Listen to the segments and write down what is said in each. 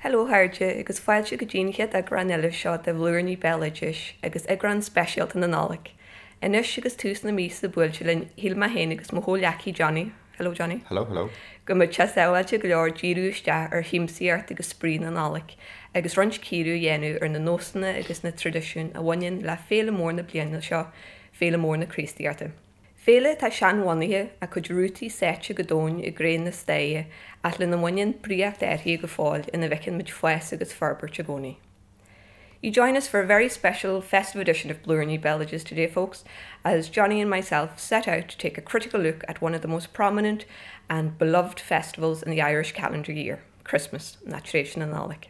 Hello háirte agus fáilte go ddíchead a granile seo de bhlúirní Belgiis agus ag gran speisialt in nálaigh. Inis agus tús na mí sa builte le hí a héana agus mo hóleachí Johnny. Hello Johnny. Hello, hello. Go mu teáilte go leor díúiste ar himsaíart agus sprí na nálaigh, agus runt cíú dhéanú ar na nósanna agus na tradiisiún a bhain le féle mór na blianana seo féle mór na Christíarta. Féle tá seanhaithe a chud rútaí séite go dóin i gréin na stéie a le na muin bríocht airthaí go fáil ina bhecinn mit foies agus farbert a. You join us for a very special festive edition of Blúiríní Béaloidis today, folks, as Johnny and myself set out to take a critical look at one of the most prominent and beloved festivals in the Irish calendar year, Christmas, na tradition and Alec.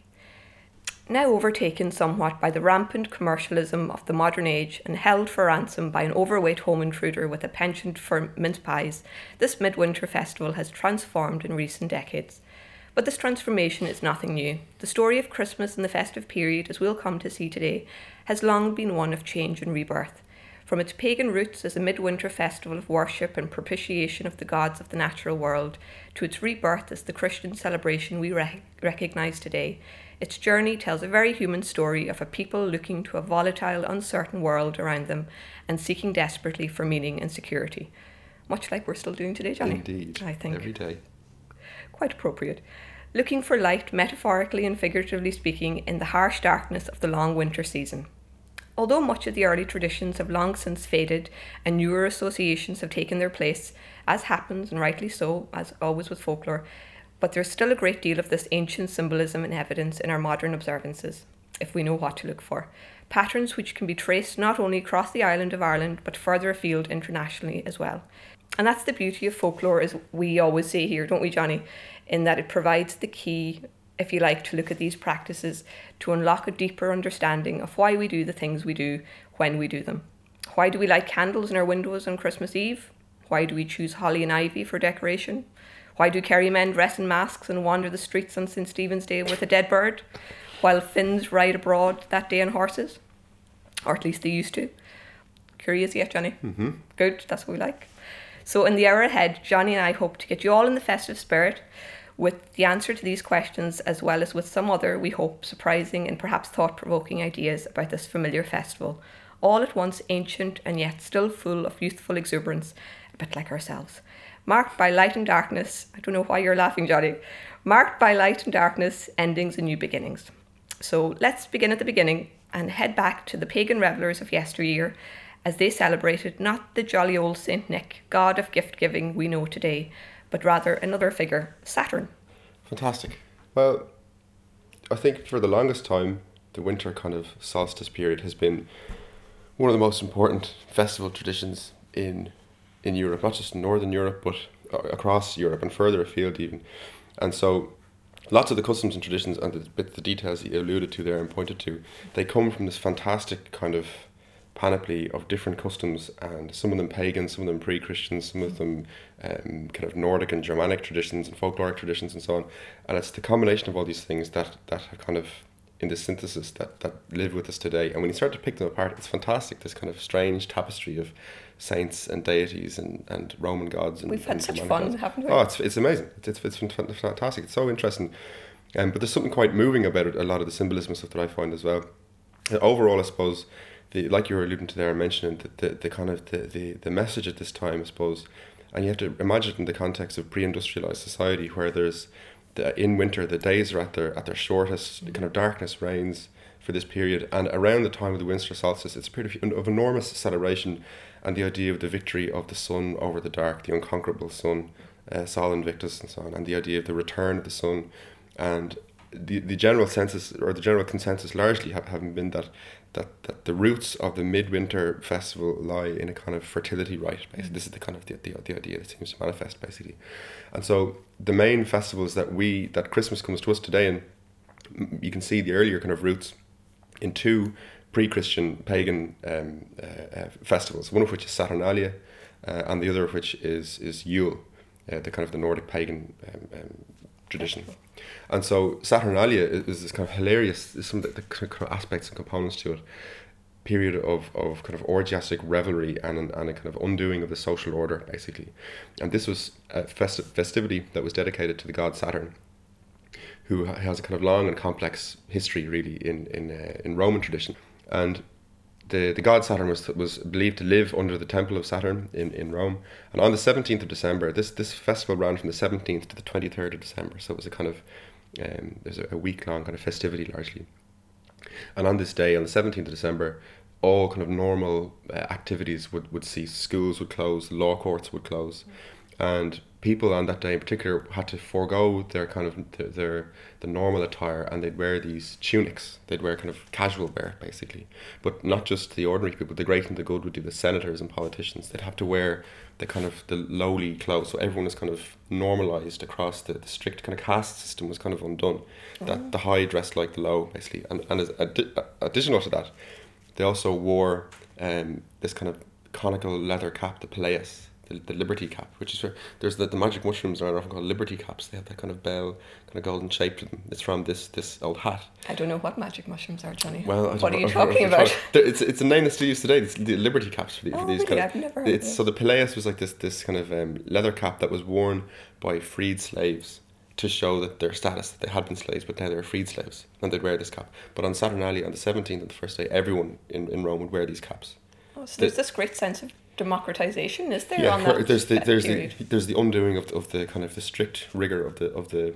Now overtaken somewhat by the rampant commercialism of the modern age and held for ransom by an overweight home intruder with a penchant for mince pies, this midwinter festival has transformed in recent decades. But this transformation is nothing new. The story of Christmas and the festive period, as we'll come to see today, has long been one of change and rebirth. From its pagan roots as a midwinter festival of worship and propitiation of the gods of the natural world, to its rebirth as the Christian celebration we rec- recognise today, its journey tells a very human story of a people looking to a volatile, uncertain world around them and seeking desperately for meaning and security. Much like we're still doing today, Johnny. Indeed. I think. Every day. Quite appropriate. Looking for light, metaphorically and figuratively speaking, in the harsh darkness of the long winter season. Although much of the early traditions have long since faded and newer associations have taken their place, as happens, and rightly so, as always with folklore, but there's still a great deal of this ancient symbolism and evidence in our modern observances, if we know what to look for. Patterns which can be traced not only across the island of Ireland, but further afield internationally as well. And that's the beauty of folklore, as we always say here, don't we, Johnny? In that it provides the key, if you like, to look at these practices to unlock a deeper understanding of why we do the things we do when we do them. Why do we light candles in our windows on Christmas Eve? Why do we choose holly and ivy for decoration? Why do Kerry men dress in masks and wander the streets on St. Stephen's Day with a dead bird, while Finns ride abroad that day on horses? Or at least they used to. Curious yet, Johnny? Mm-hmm. Good, that's what we like. So, in the hour ahead, Johnny and I hope to get you all in the festive spirit with the answer to these questions, as well as with some other, we hope, surprising and perhaps thought provoking ideas about this familiar festival, all at once ancient and yet still full of youthful exuberance, a bit like ourselves. Marked by light and darkness, I don't know why you're laughing, Johnny, marked by light and darkness, endings and new beginnings. So let's begin at the beginning and head back to the pagan revellers of yesteryear as they celebrated not the jolly old Saint Nick, god of gift giving we know today, but rather another figure, Saturn. Fantastic. Well, I think for the longest time, the winter kind of solstice period has been one of the most important festival traditions in in Europe, not just Northern Europe, but across Europe and further afield even. And so lots of the customs and traditions and the bits the details you alluded to there and pointed to, they come from this fantastic kind of panoply of different customs and some of them pagan, some of them pre-Christian, some of them um, kind of Nordic and Germanic traditions and folkloric traditions and so on. And it's the combination of all these things that that have kind of in this synthesis that that live with us today. And when you start to pick them apart, it's fantastic. This kind of strange tapestry of saints and deities and, and Roman gods. And, We've had and such fun, gods. haven't we? Oh, it's, it's amazing. It's, it's, it's fantastic. It's so interesting. Um, but there's something quite moving about it, a lot of the symbolism stuff that I find as well. Uh, overall, I suppose, the like you were alluding to there, mentioning the, the, the kind of the, the, the message at this time, I suppose, and you have to imagine it in the context of pre-industrialized society where there's the, in winter the days are at their at their shortest, the kind of darkness reigns for this period, and around the time of the winter solstice, it's a period of, of enormous celebration, and the idea of the victory of the sun over the dark, the unconquerable sun, uh, Sol Invictus, and so on, and the idea of the return of the sun, and the, the general census or the general consensus largely have, having been that, that that the roots of the midwinter festival lie in a kind of fertility rite. Basically, this is the kind of the, the, the idea that seems to manifest basically, and so the main festivals that we that Christmas comes to us today, and you can see the earlier kind of roots in two pre-Christian pagan um, uh, uh, festivals. One of which is Saturnalia, uh, and the other of which is is Yule, uh, the kind of the Nordic pagan um, um, tradition. And so Saturnalia is, is this kind of hilarious, some of the, the aspects and components to it. Period of, of kind of orgiastic revelry and, an, and a kind of undoing of the social order, basically. And this was a festi- festivity that was dedicated to the god Saturn, who has a kind of long and complex history, really, in in uh, in Roman tradition, and. The, the god Saturn was, was believed to live under the temple of Saturn in, in Rome. And on the 17th of December, this, this festival ran from the 17th to the 23rd of December. So it was a kind of, um, there's a, week long kind of festivity largely. And on this day, on the 17th of December, all kind of normal uh, activities would, would cease. Schools would close, law courts would close. And people on that day in particular had to forego their kind of their, their the normal attire and they'd wear these tunics. They'd wear kind of casual wear basically. But not just the ordinary people, the great and the good would do the senators and politicians. They'd have to wear the kind of the lowly clothes. So everyone was kind of normalized across the, the strict kind of caste system was kind of undone. That the high dressed like the low basically. And and as addi- additional to that, they also wore um, this kind of conical leather cap, the pileus, the, the liberty cap, which is where there's the, the magic mushrooms are often called liberty caps. They have that kind of bell, kind of golden shape to them. It's from this this old hat. I don't know what magic mushrooms are, Johnny. Well, what are you talking about? It's it's a name that's still used today. It's the liberty caps for, the, Oh, for these really? kind of. I've never heard it's of so the pileus was like this this kind of um, leather cap that was worn by freed slaves to show that their status that they had been slaves, but now they were freed slaves, and they'd wear this cap. But on Saturnalia, on the seventeenth, on the first day, everyone in, in Rome would wear these caps. Oh, so there's this great sense of democratization, is there? on cur- that there's the there's period? the there's the undoing of the, of the kind of the strict rigor of the of the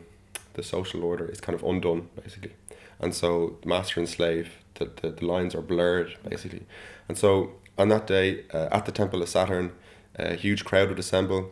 the social order is kind of undone basically, and so master and slave the, the, the lines are blurred basically, and so on that day uh, at the temple of Saturn, a huge crowd would assemble.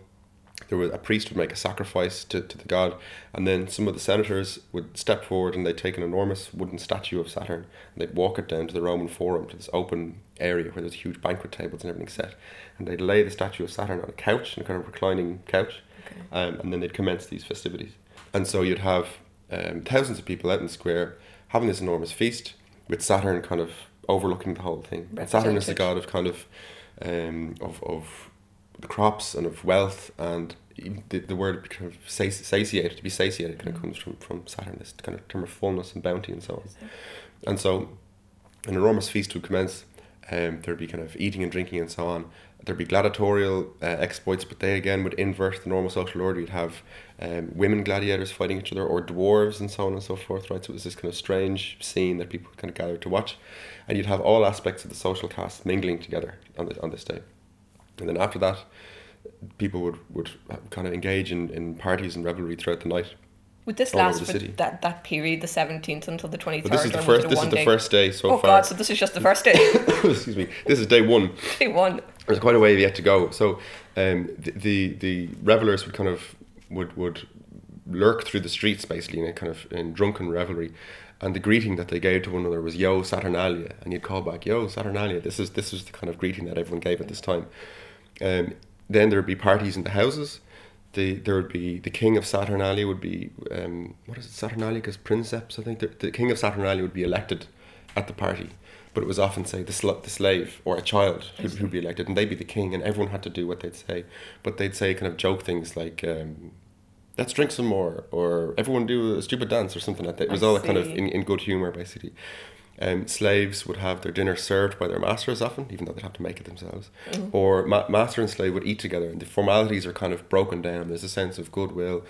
There was a priest would make a sacrifice to, to the god, and then some of the senators would step forward and they'd take an enormous wooden statue of Saturn and they'd walk it down to the Roman Forum to this open area where there's huge banquet tables and everything set, and they'd lay the statue of Saturn on a couch, a kind of reclining couch, Okay. um, and then they'd commence these festivities. And so you'd have um, thousands of people out in the square having this enormous feast with Saturn kind of overlooking the whole thing. And Saturn is the god of kind of um, of of crops and of wealth and the, the word kind of sati- satiated to be satiated kind of comes from from Saturn this kind of term of fullness and bounty and so on. And so an enormous feast would commence. Um, there'd be kind of eating and drinking and so on. There'd be gladiatorial uh, exploits, but they again would invert the normal social order. You'd have um, women gladiators fighting each other, or dwarves, and so on and so forth. Right, so it was this kind of strange scene that people kind of gathered to watch, and you'd have all aspects of the social caste mingling together on this on this day. And then after that, people would would kind of engage in, in parties and revelry throughout the night. Would this last for that, that period, the 17th until the 23rd? But this is the first. This is the day? first day so oh, far. God, so this is just the first day. Excuse me. This is day one. day one. There's quite a way yet to go. So, um, the, the the revelers would kind of would would lurk through the streets basically in a kind of in drunken revelry, and the greeting that they gave to one another was "Io Saturnalia," and you'd call back "Io Saturnalia." This is this was the kind of greeting that everyone gave at this time. Um, then there would be parties in the houses. The, there would be the king of Saturnalia would be um, what is it? Saturnalia? Because princeps I think. The, the king of Saturnalia would be elected at the party. But it was often say the, sl- the slave or a child who'd, who'd be elected and they'd be the king and everyone had to do what they'd say. But they'd say kind of joke things like um, let's drink some more or everyone do a stupid dance or something like that. It was I all kind of in, in good humor basically um, slaves would have their dinner served by their masters often, even though they'd have to make it themselves. Or ma- master and slave would eat together, and the formalities are kind of broken down. There's a sense of goodwill.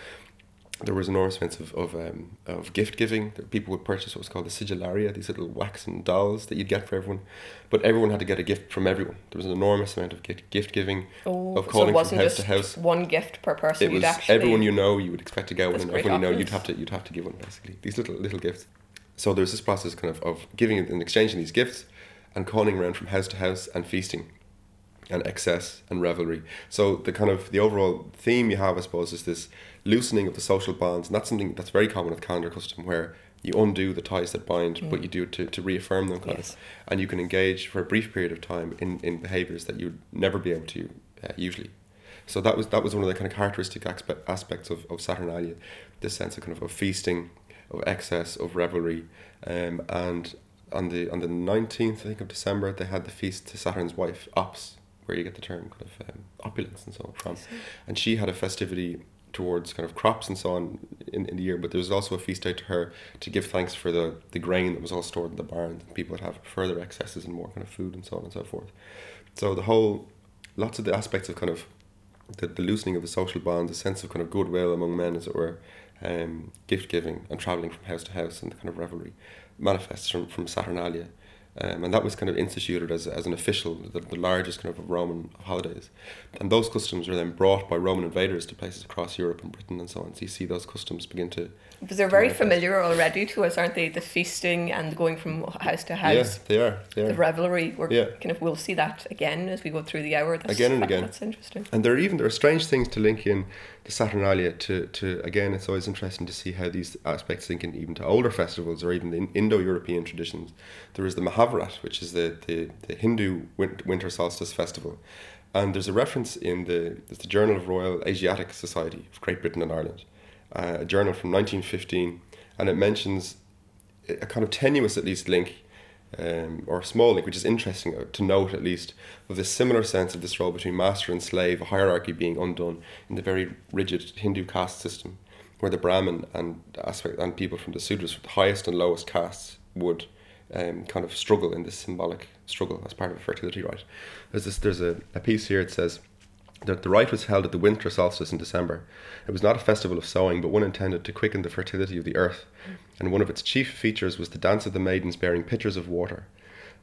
There was an enormous sense of of, um, of gift giving. That people would purchase what was called the sigillaria, these little waxen dolls that you'd get for everyone. But everyone had to get a gift from everyone. There was an enormous amount of gift gift giving, Oh, of so it calling from wasn't house just to house. one gift per person. It you'd was actually, everyone you know you would expect to go, one, and everyone you know you'd have to you'd have to give one basically. These little little gifts. So there's this process kind of of giving and exchanging these gifts, and calling around from house to house and feasting, and excess and revelry. So the kind of the overall theme you have, I suppose, is this loosening of the social bonds, and that's something that's very common with calendar custom, where you undo the ties that bind, but you do it to, to reaffirm them, kind Yes. of, and you can engage for a brief period of time in, in behaviors that you'd never be able to uh, usually. So that was that was one of the kind of characteristic aspe- aspects of, of Saturnalia, this sense of kind of, of feasting, of excess, of revelry, um, and on the on the nineteenth I think of December they had the feast to Saturn's wife Ops, where you get the term kind of um, opulence and so on from, and she had a festivity towards kind of crops and so on in, in the year, but there was also a feast day to her to give thanks for the, the grain that was all stored in the barn. People would have further excesses and more kind of food and so on and so forth. So the whole, lots of the aspects of kind of the, the loosening of the social bonds, a sense of kind of goodwill among men, as it were, um, gift giving, and traveling from house to house, and the kind of revelry manifests from, from Saturnalia. Um, and that was kind of instituted as, as an official, the, the largest kind of Roman holidays. And those customs were then brought by Roman invaders to places across Europe and Britain and so on. So you see those customs begin to. Because they're very familiar already to us, aren't they? The feasting and going from house to house. Yes, they are. They are. The revelry. We're Yeah. kind of we'll see that again as we go through the hour. That's, Again and again. That's interesting. And there are even there are strange things to link in the Saturnalia to, to again it's always interesting to see how these aspects link in even to older festivals or even the Indo-European traditions. There is the Mahavrata, which is the, the, the Hindu winter solstice festival. And there's a reference in the, the Journal of Royal Asiatic Society of Great Britain and Ireland, uh, a journal from 1915, and it mentions a kind of tenuous at least link um, or a small link, which is interesting to note at least, of this similar sense of this role between master and slave, a hierarchy being undone in the very rigid Hindu caste system, where the Brahmin and aspect and people from the Sudras, the highest and lowest castes, would um, kind of struggle in this symbolic struggle as part of a fertility rite. There's this, there's a, a piece here. It says that the rite was held at the winter solstice in December. It was not a festival of sowing, but one intended to quicken the fertility of the earth, and one of its chief features was the dance of the maidens bearing pitchers of water.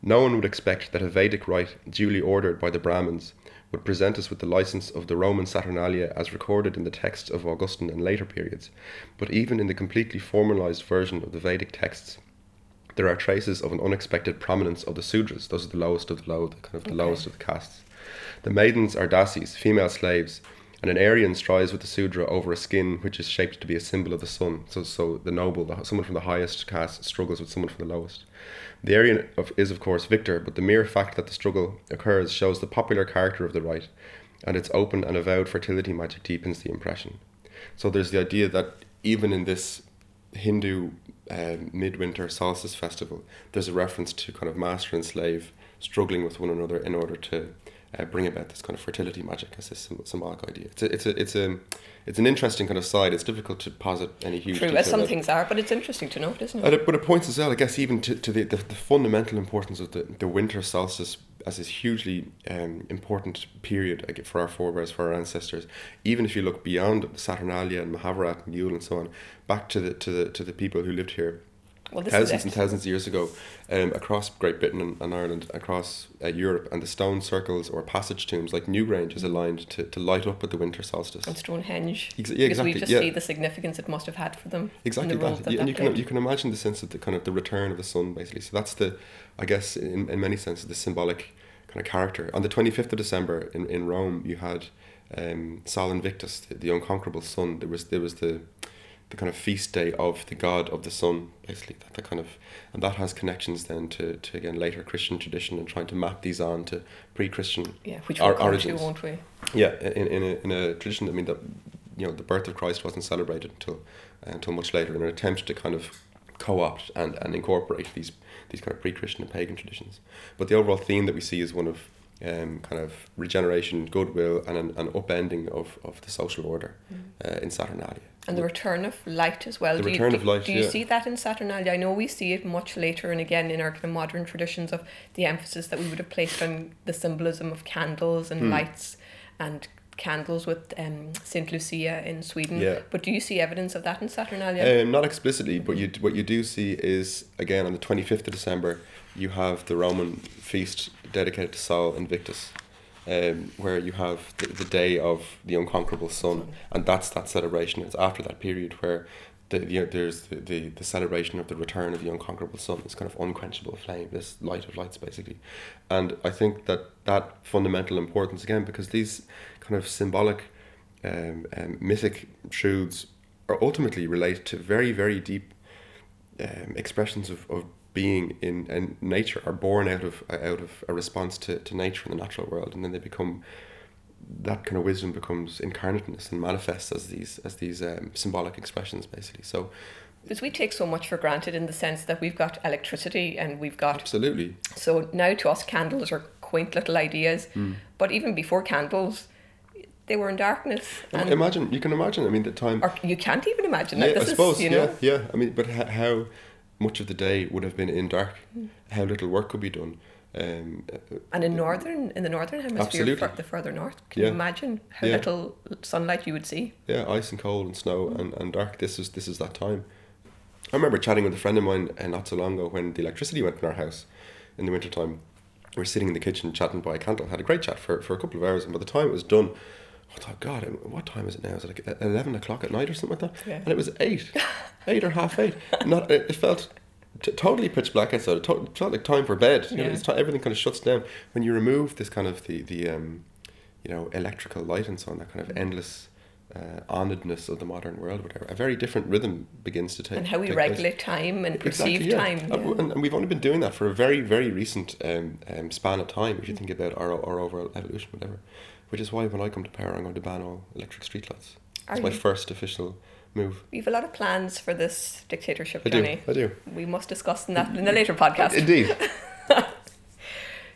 No one would expect that a Vedic rite, duly ordered by the Brahmins, would present us with the license of the Roman Saturnalia as recorded in the texts of Augustine and later periods, but even in the completely formalized version of the Vedic texts, there are traces of an unexpected prominence of the Sudras. Those are the lowest of the low, the kind of the Okay. lowest of the castes. The maidens are dasis, female slaves, and an Aryan strives with the Sudra over a skin which is shaped to be a symbol of the sun. So, so the noble, the, someone from the highest caste, struggles with someone from the lowest. The Aryan of, is, of course, victor, but the mere fact that the struggle occurs shows the popular character of the rite, and its open and avowed fertility magic deepens the impression. So there's the idea that even in this Hindu um, midwinter solstice festival, there's a reference to kind of master and slave struggling with one another in order to uh, bring about this kind of fertility magic as this sym- symbolic idea. It's a, it's a, it's a, it's an interesting kind of side. It's difficult to posit any huge. True, as some about things are, but it's interesting to note, isn't it? it, but it points as well, I guess, even to, to the, the, the fundamental importance of the, the winter solstice as this hugely um, important period for our forebears, for our ancestors. Even if you look beyond Saturnalia and Mahavrata and Yule and so on, back to the to the to the people who lived here Well, this thousands and thousands of years ago, um, across Great Britain and, and Ireland, across uh, Europe, and the stone circles or passage tombs like Newgrange is aligned to, to light up at the winter solstice. And Stonehenge. Ex- yeah, because we just yeah. see the significance it must have had for them. Exactly and the that, that, and that you can you can imagine the sense of the kind of the return of the sun, basically. So that's the, I guess, in, in many senses, the symbolic kind of character. On the twenty fifth of December in, in Rome, you had um, Sol Invictus, the, the unconquerable sun. There was there was the the kind of feast day of the god of the sun, basically. That, that kind of and that has connections then to, to again later Christian tradition and trying to map these on to pre-Christian yeah, which we'll origins. to, won't we? yeah, in, in, a, in a tradition, I mean, that you know, the birth of Christ wasn't celebrated until uh, until much later in an attempt to kind of co-opt and, and incorporate these these kind of pre-Christian and pagan traditions. But the overall theme that we see is one of um, kind of regeneration, goodwill, and an, an upending of, of the social order uh, in Saturnalia. And the return of light as well. The do return you, of light, Do you yeah. see that in Saturnalia? I know we see it much later and again in our kind of modern traditions of the emphasis that we would have placed on the symbolism of candles and Hmm. lights and candles with um, Saint Lucia in Sweden. Yeah. But do you see evidence of that in Saturnalia? Um, not explicitly, but you what you do see is again on the twenty fifth of December, you have the Roman feast dedicated to Sol Invictus, um, where you have the, the day of the unconquerable sun, and that's that celebration. It's after that period where the, the there's the, the the celebration of the return of the unconquerable sun, this kind of unquenchable flame, this light of lights, basically, and I think that that fundamental importance again because these kind of symbolic um, um, mythic truths are ultimately relate to very, very deep um, expressions of, of being in, in nature, are born out of out of a response to, to nature and the natural world, and then they become that kind of wisdom becomes incarnateness and manifests as these as these um, symbolic expressions, basically. So, Because we take so much for granted in the sense that we've got electricity and we've got absolutely, So now to us, candles are quaint little ideas. Hmm. But even before candles, they were in darkness. And, imagine you can imagine. I mean, the time. or you can't even imagine yeah, that. I suppose. is, you know, yeah, yeah. I mean, but how much of the day would have been in dark? How little work could be done? Um, uh, And in northern, in the northern hemisphere, fur- the further north, can Yeah. you imagine how Yeah. little sunlight you would see? yeah, ice and cold and snow and, and dark. This is this is that time. I remember chatting with a friend of mine uh, not so long ago when the electricity went in our house in the winter time. We were sitting in the kitchen chatting by a candle, had a great chat for, for a couple of hours, and by the time it was done, I thought, God, what time is it now? Is it like eleven o'clock at night or something like that? Yeah. And it was eight, eight or half eight. Not it, felt t- totally pitch black outside. It, to- it felt like time for bed. You know, Yeah. it's ti everything kind of shuts down when you remove this kind of the the um, you know electrical light and so on. That kind of endless uh, of the modern world, whatever. A very different rhythm begins to take. and how we take place. regulate time and perceive Exactly, yeah. time. And, yeah. and, and we've only been doing that for a very, very recent um, um, span of time, if you think about our, our overall evolution, whatever. Which is why when I come to power, I'm going to ban all electric streetlights. It's my you? first official move. We have a lot of plans for this dictatorship, I do, I do. We must discuss that in a later podcast. Indeed.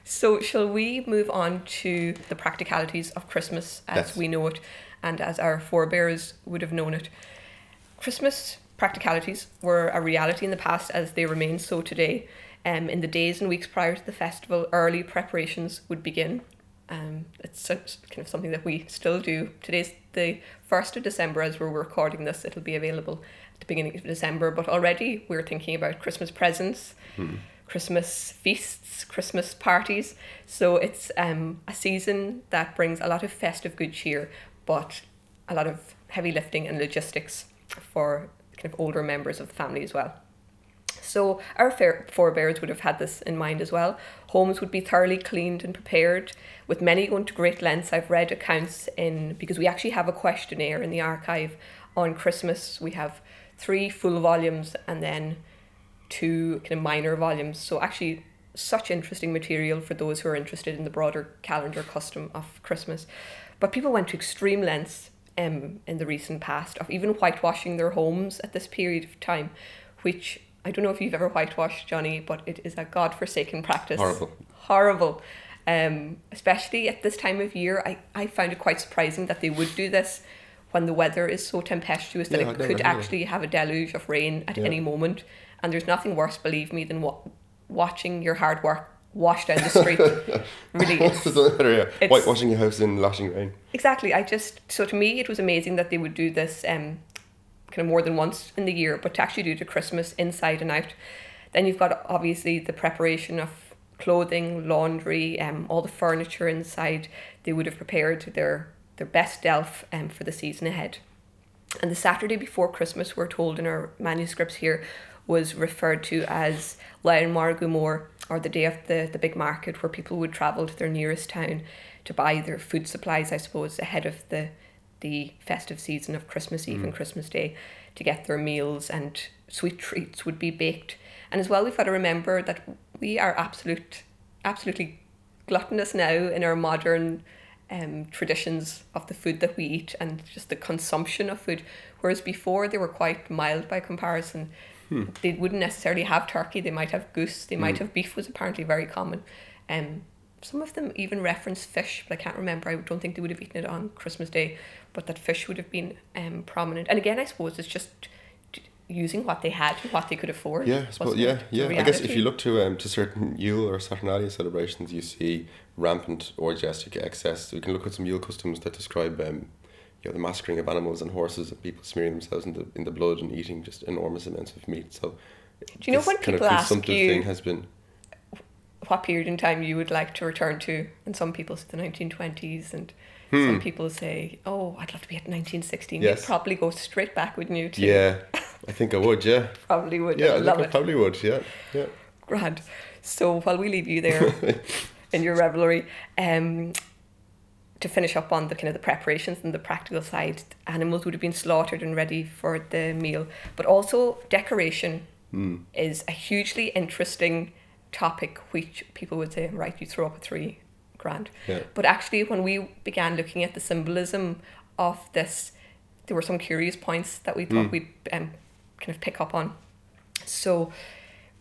So, shall we move on to the practicalities of Christmas as Yes. we know it and as our forebears would have known it? Christmas practicalities were a reality in the past as they remain so today. Um, in the days and weeks prior to the festival, early preparations would begin. Um, it's such, kind of something that we still do. Today's the 1st of December as we're recording this. It'll be available at the beginning of December, but already we're thinking about Christmas presents, Christmas feasts, Christmas parties. So it's um, a season that brings a lot of festive good cheer, but a lot of heavy lifting and logistics for kind of older members of the family as well. So our forebears would have had this in mind as well. Homes would be thoroughly cleaned and prepared, with many going to great lengths. I've read accounts in because we actually have a questionnaire in the archive on Christmas. We have three full volumes and then two kind of minor volumes. So actually such interesting material for those who are interested in the broader calendar custom of Christmas. But people went to extreme lengths um, in the recent past of even whitewashing their homes at this period of time, which I don't know if you've ever whitewashed, Johnny, but it is a godforsaken practice. Horrible. Horrible. Um, especially at this time of year, I, I found it quite surprising that they would do this when the weather is so tempestuous that Yeah, it could actually have a deluge of rain at Yeah. any moment. And there's nothing worse, believe me, than wa- watching your hard work wash down the street. really, it's- the matter? Yeah. it's- Whitewashing your house in lashing rain. Exactly. I just so to me it was amazing that they would do this um kind of more than once in the year, but to actually do to Christmas inside and out. Then you've got obviously the preparation of clothing, laundry, um, all the furniture inside. They would have prepared their their best delf um, for the season ahead. And the Saturday before Christmas, we're told in our manuscripts here, was referred to as Lion or the day of the, the big market, where people would travel to their nearest town to buy their food supplies, I suppose, ahead of the the festive season of Christmas Eve and Christmas Day to get their meals and sweet treats would be baked. And as well, we've got to remember that we are absolute, absolutely gluttonous now in our modern um, traditions of the food that we eat and just the consumption of food. Whereas before they were quite mild by comparison. They wouldn't necessarily have turkey, they might have goose, they might have beef was apparently very common. Um, some of them even reference fish, but I can't remember. I don't think they would have eaten it on Christmas Day, but that fish would have been um, prominent. And again, I suppose it's just using what they had and what they could afford. Yeah, I suppose, yeah, yeah. I guess if you look to um to certain Yule or Saturnalia celebrations, you see rampant orgiastic excess. We can look at some Yule customs that describe um, you know, the massacring of animals and horses and people smearing themselves in the in the blood and eating just enormous amounts of meat. So, Do you know when kind of people ask consumptive you- thing has been what period in time you would like to return to. And some people say the 1920s, and some people say, oh, I'd love to be at 1916. Hmm. Yes. You'd probably go straight back, wouldn't you? To, yeah. I think I would. Yeah, Probably would. yeah. I love think I it. probably would. Yeah, yeah. Grand. So while we leave you there in your revelry, um, to finish up on the kind of the preparations and the practical side, animals would have been slaughtered and ready for the meal. But also decoration is a hugely interesting topic, which people would say, right, you throw up a three grand. Yeah. But actually, when we began looking at the symbolism of this, there were some curious points that we thought we'd um, kind of pick up on. So,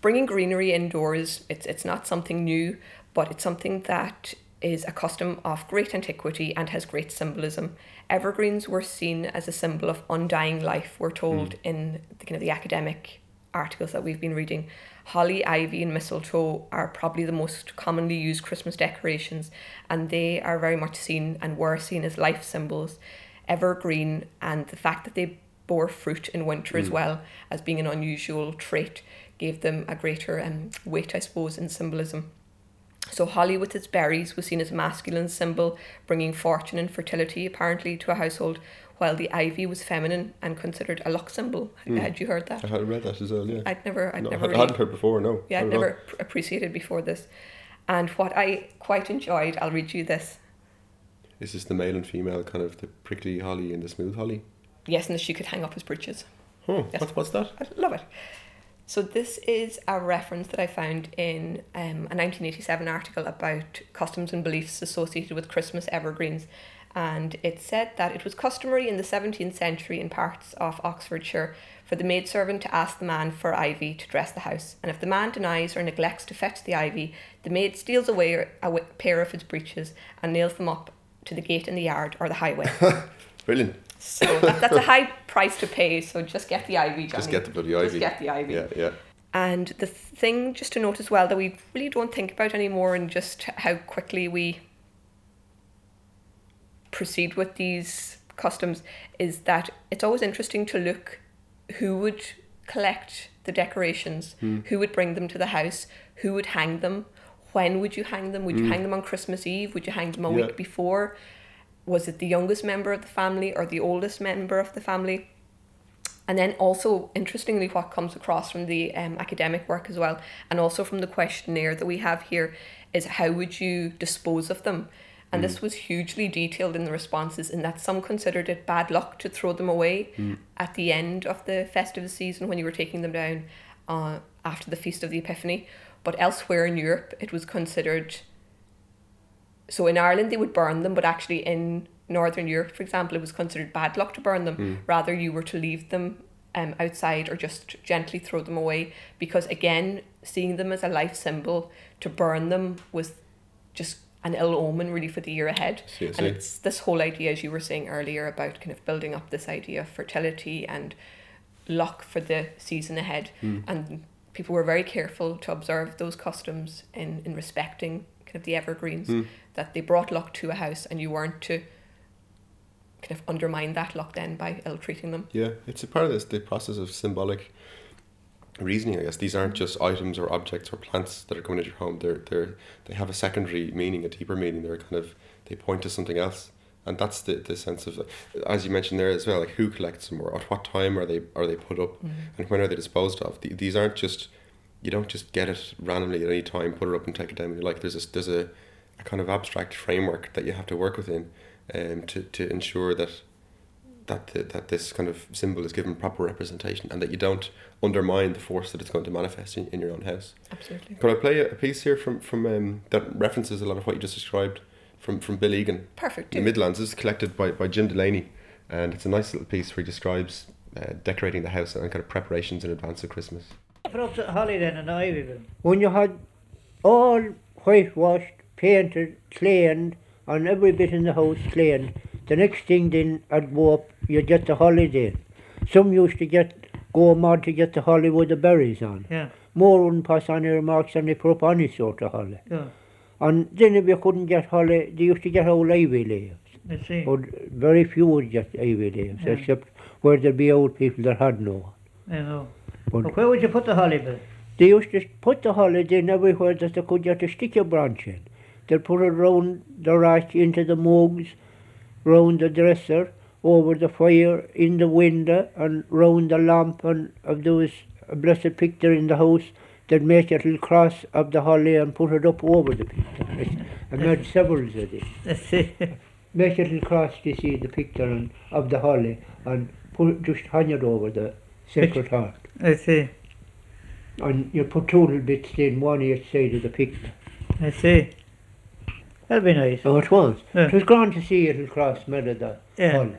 bringing greenery indoors, it's, it's not something new, but it's something that is a custom of great antiquity and has great symbolism. Evergreens were seen as a symbol of undying life, we're told in the kind of the academic articles that we've been reading, holly, ivy, and mistletoe are probably the most commonly used Christmas decorations, and they are very much seen and were seen as life symbols, evergreen, and the fact that they bore fruit in winter as well as being an unusual trait gave them a greater um, weight, I suppose, in symbolism. So holly with its berries was seen as a masculine symbol, bringing fortune and fertility apparently to a household, while the ivy was feminine and considered a luck symbol. Had you heard that? I had read that as well. Yeah. I'd never, I'd no, never I hadn't heard before. No. yeah, I'd never pr- appreciated before this. And what I quite enjoyed, I'll read you this. Is this the male and female kind of the prickly holly and the smooth holly? Yes, and that she could hang up his breeches. Oh, Yes. What's, what's that? I love it. So this is a reference that I found in um, a 1987 article about customs and beliefs associated with Christmas evergreens. And it said that it was customary in the 17th century in parts of Oxfordshire for the maidservant to ask the man for ivy to dress the house. And if the man denies or neglects to fetch the ivy, the maid steals away a pair of his breeches and nails them up to the gate in the yard or the highway. Brilliant. so that, that's a high price to pay. So just get the ivy, Johnny. Just get the bloody ivy. Just get the ivy. Yeah, yeah. And the thing just to note as well that we really don't think about anymore and just how quickly we proceed with these customs is that it's always interesting to look who would collect the decorations, who would bring them to the house, who would hang them, when would you hang them? Would you hang them on Christmas Eve? Would you hang them a Yeah. week before? Was it the youngest member of the family or the oldest member of the family? And then also, interestingly, what comes across from the um, academic work as well, and also from the questionnaire that we have here, is how would you dispose of them? And this was hugely detailed in the responses, in that some considered it bad luck to throw them away at the end of the festive season when you were taking them down uh, after the Feast of the Epiphany. But elsewhere in Europe, it was considered so in Ireland they would burn them, but actually in Northern Europe, for example, it was considered bad luck to burn them. Rather, you were to leave them um, outside or just gently throw them away because, again, seeing them as a life symbol, to burn them was just an ill omen really for the year ahead. See, I and it's this whole idea, as you were saying earlier, about kind of building up this idea of fertility and luck for the season ahead. Hmm. And people were very careful to observe those customs in, in respecting kind of the evergreens, hmm. that they brought luck to a house and you weren't to kind of undermine that luck then by ill treating them. Yeah, it's a part of this the process of symbolic reasoning. I guess these aren't just items or objects or plants that are coming into your home. They're they're they have a secondary meaning, a deeper meaning. They're kind of they point to something else, and that's the, the sense of as you mentioned there as well. Like who collects them, or at what time are they are they put up, and when are they disposed of? The, these aren't just you don't just get it randomly at any time, put it up and take it down. You're like there's a, there's a, a kind of abstract framework that you have to work within, um, to to ensure that that the, that this kind of symbol is given proper representation and that you don't undermine the force that it's going to manifest in, in your own house. Absolutely. Could I play a, a piece here from from um, that references a lot of what you just described from from Bill Egan, Perfect. the. Midlands. This is collected by, by Jim Delaney, and it's a nice little piece where he describes uh, decorating the house and kind of preparations in advance of Christmas. Put up the holly then and ivy then. when you had all whitewashed, painted, cleaned, and every bit in the house cleaned, the next thing then I'd go up, you get the holly then. Some used to get go mad to get the holly with the berries on. Yeah, More wouldn't pass on their remarks than they put up any sort of holly. yeah. And then if you couldn't get holly, they used to get old ivy leaves. Let's see. But very few would get ivy leaves, Yeah. except where there'd be old people that had no. I know. But But where would you put the holly bill? They used to put the holly in everywhere that they could get a stick a branch in. They'd put it round the rack into the mugs, round the dresser, over the fire, in the window, and round the lamp. And was a blessed picture in the house, they'd make a little cross of the holly and put it up over the picture. I made several of it. Make a little cross to see the picture and, of the holly and put just hang it over the sacred heart. Let's see. And you put two little bits in, one each side of the picture. Let's see. That'll be nice. Oh, it was. Yeah. It was grand to see a little cross made of the Yeah. holly.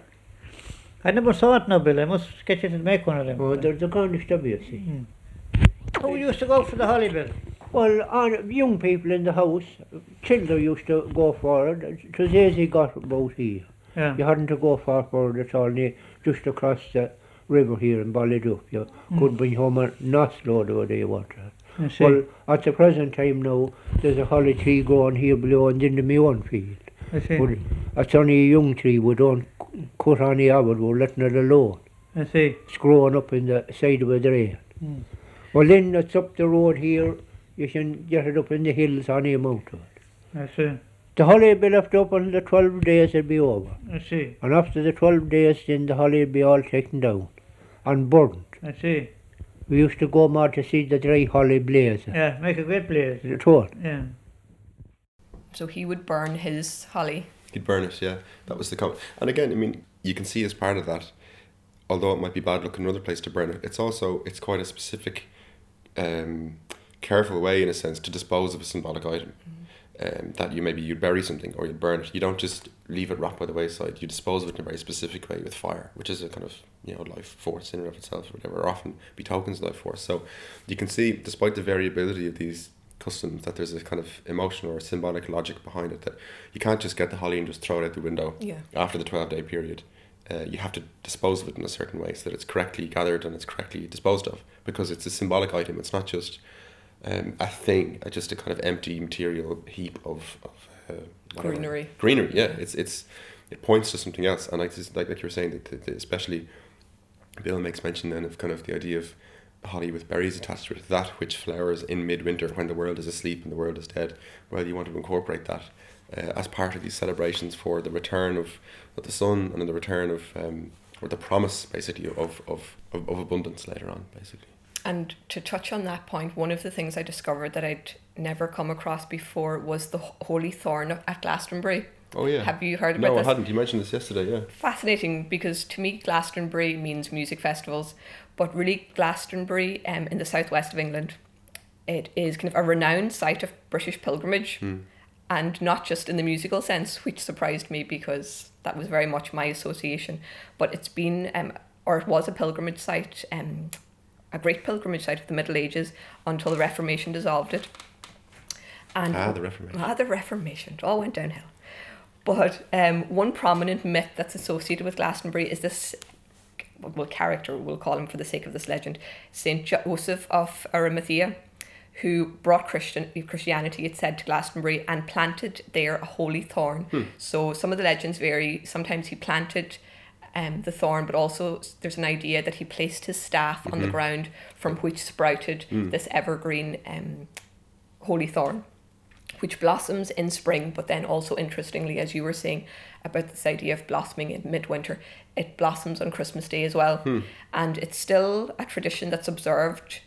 I never saw it now, Bill. I must get you to make one of them. Oh, they're the grandest of you, see. Hmm. Who used to go for the holly bill? Well, on, young people in the house, children used to go for it. It was easy got about here. Yeah. You hadn't to go far for it at all, just across the river here in Ballyduff. You hmm. could bring home a nice load of whatever you want. Well, at the present time now, there's a holly tree going here below and in the own field. I see. But it's only a young tree, we don't cut any of it, we're letting it alone. I see. It's growing up in the side of a drain. Mm. Well, then it's up the road here, you can get it up in the hills on the mountain. I see. The holly will be left up until the 12 days it'll be over. I see. And after the 12 days, then the holly will be all taken down and burnt. I see. We used to go more to see the dry holly blaze. Yeah, make a great blaze. The toad. Yeah. So he would burn his holly. He'd burn it, yeah. That was the comment. And again, I mean, you can see as part of that, although it might be bad luck in another place to burn it, it's also it's quite a specific, um, careful way in a sense to dispose of a symbolic item. Um, that you maybe you'd bury something or you'd burn it. You don't just leave it rot by the wayside. You dispose of it in a very specific way with fire, which is a kind of you know life force in and of itself, or whatever. Or often betokens life force. So you can see, despite the variability of these customs, that there's a kind of emotional or symbolic logic behind it. That you can't just get the holly and just throw it out the window Yeah. after the 12 day period. Uh, you have to dispose of it in a certain way so that it's correctly gathered and it's correctly disposed of because it's a symbolic item. It's not just um, a thing, uh, just a kind of empty material heap of, of uh. Greenery. Greenery, yeah. It's it's it points to something else, and like like like you were saying, that, that, that especially Bill makes mention then of kind of the idea of holly with berries attached to it, that which flowers in midwinter when the world is asleep and the world is dead. Well, you want to incorporate that uh, as part of these celebrations for the return of, of the sun and the return of um, or the promise basically of, of, of abundance later on, basically. And to touch on that point, one of the things I discovered that I'd never come across before was the Holy Thorn at Glastonbury. Oh yeah. Have you heard about no, this? I hadn't. You mentioned this yesterday. Yeah. fascinating because to me Glastonbury means music festivals, but really Glastonbury um, in the southwest of England, it is kind of a renowned site of British pilgrimage, and not just in the musical sense, which surprised me because that was very much my association. But it's been um, or it was a pilgrimage site, um, a great pilgrimage site of the Middle Ages until the Reformation dissolved it. And Ah, the Reformation. Ah, the Reformation. It all went downhill. But um, one prominent myth that's associated with Glastonbury is this, well, character, we'll call him for the sake of this legend, Saint Joseph of Arimathea, who brought Christian Christianity, it said, to Glastonbury and planted there a holy thorn. So some of the legends vary. Sometimes he planted um, the thorn, but also there's an idea that he placed his staff on the ground from which sprouted this evergreen um, holy thorn which blossoms in spring, but then also interestingly, as you were saying about this idea of blossoming in midwinter, it blossoms on Christmas Day as well. And it's still a tradition that's observed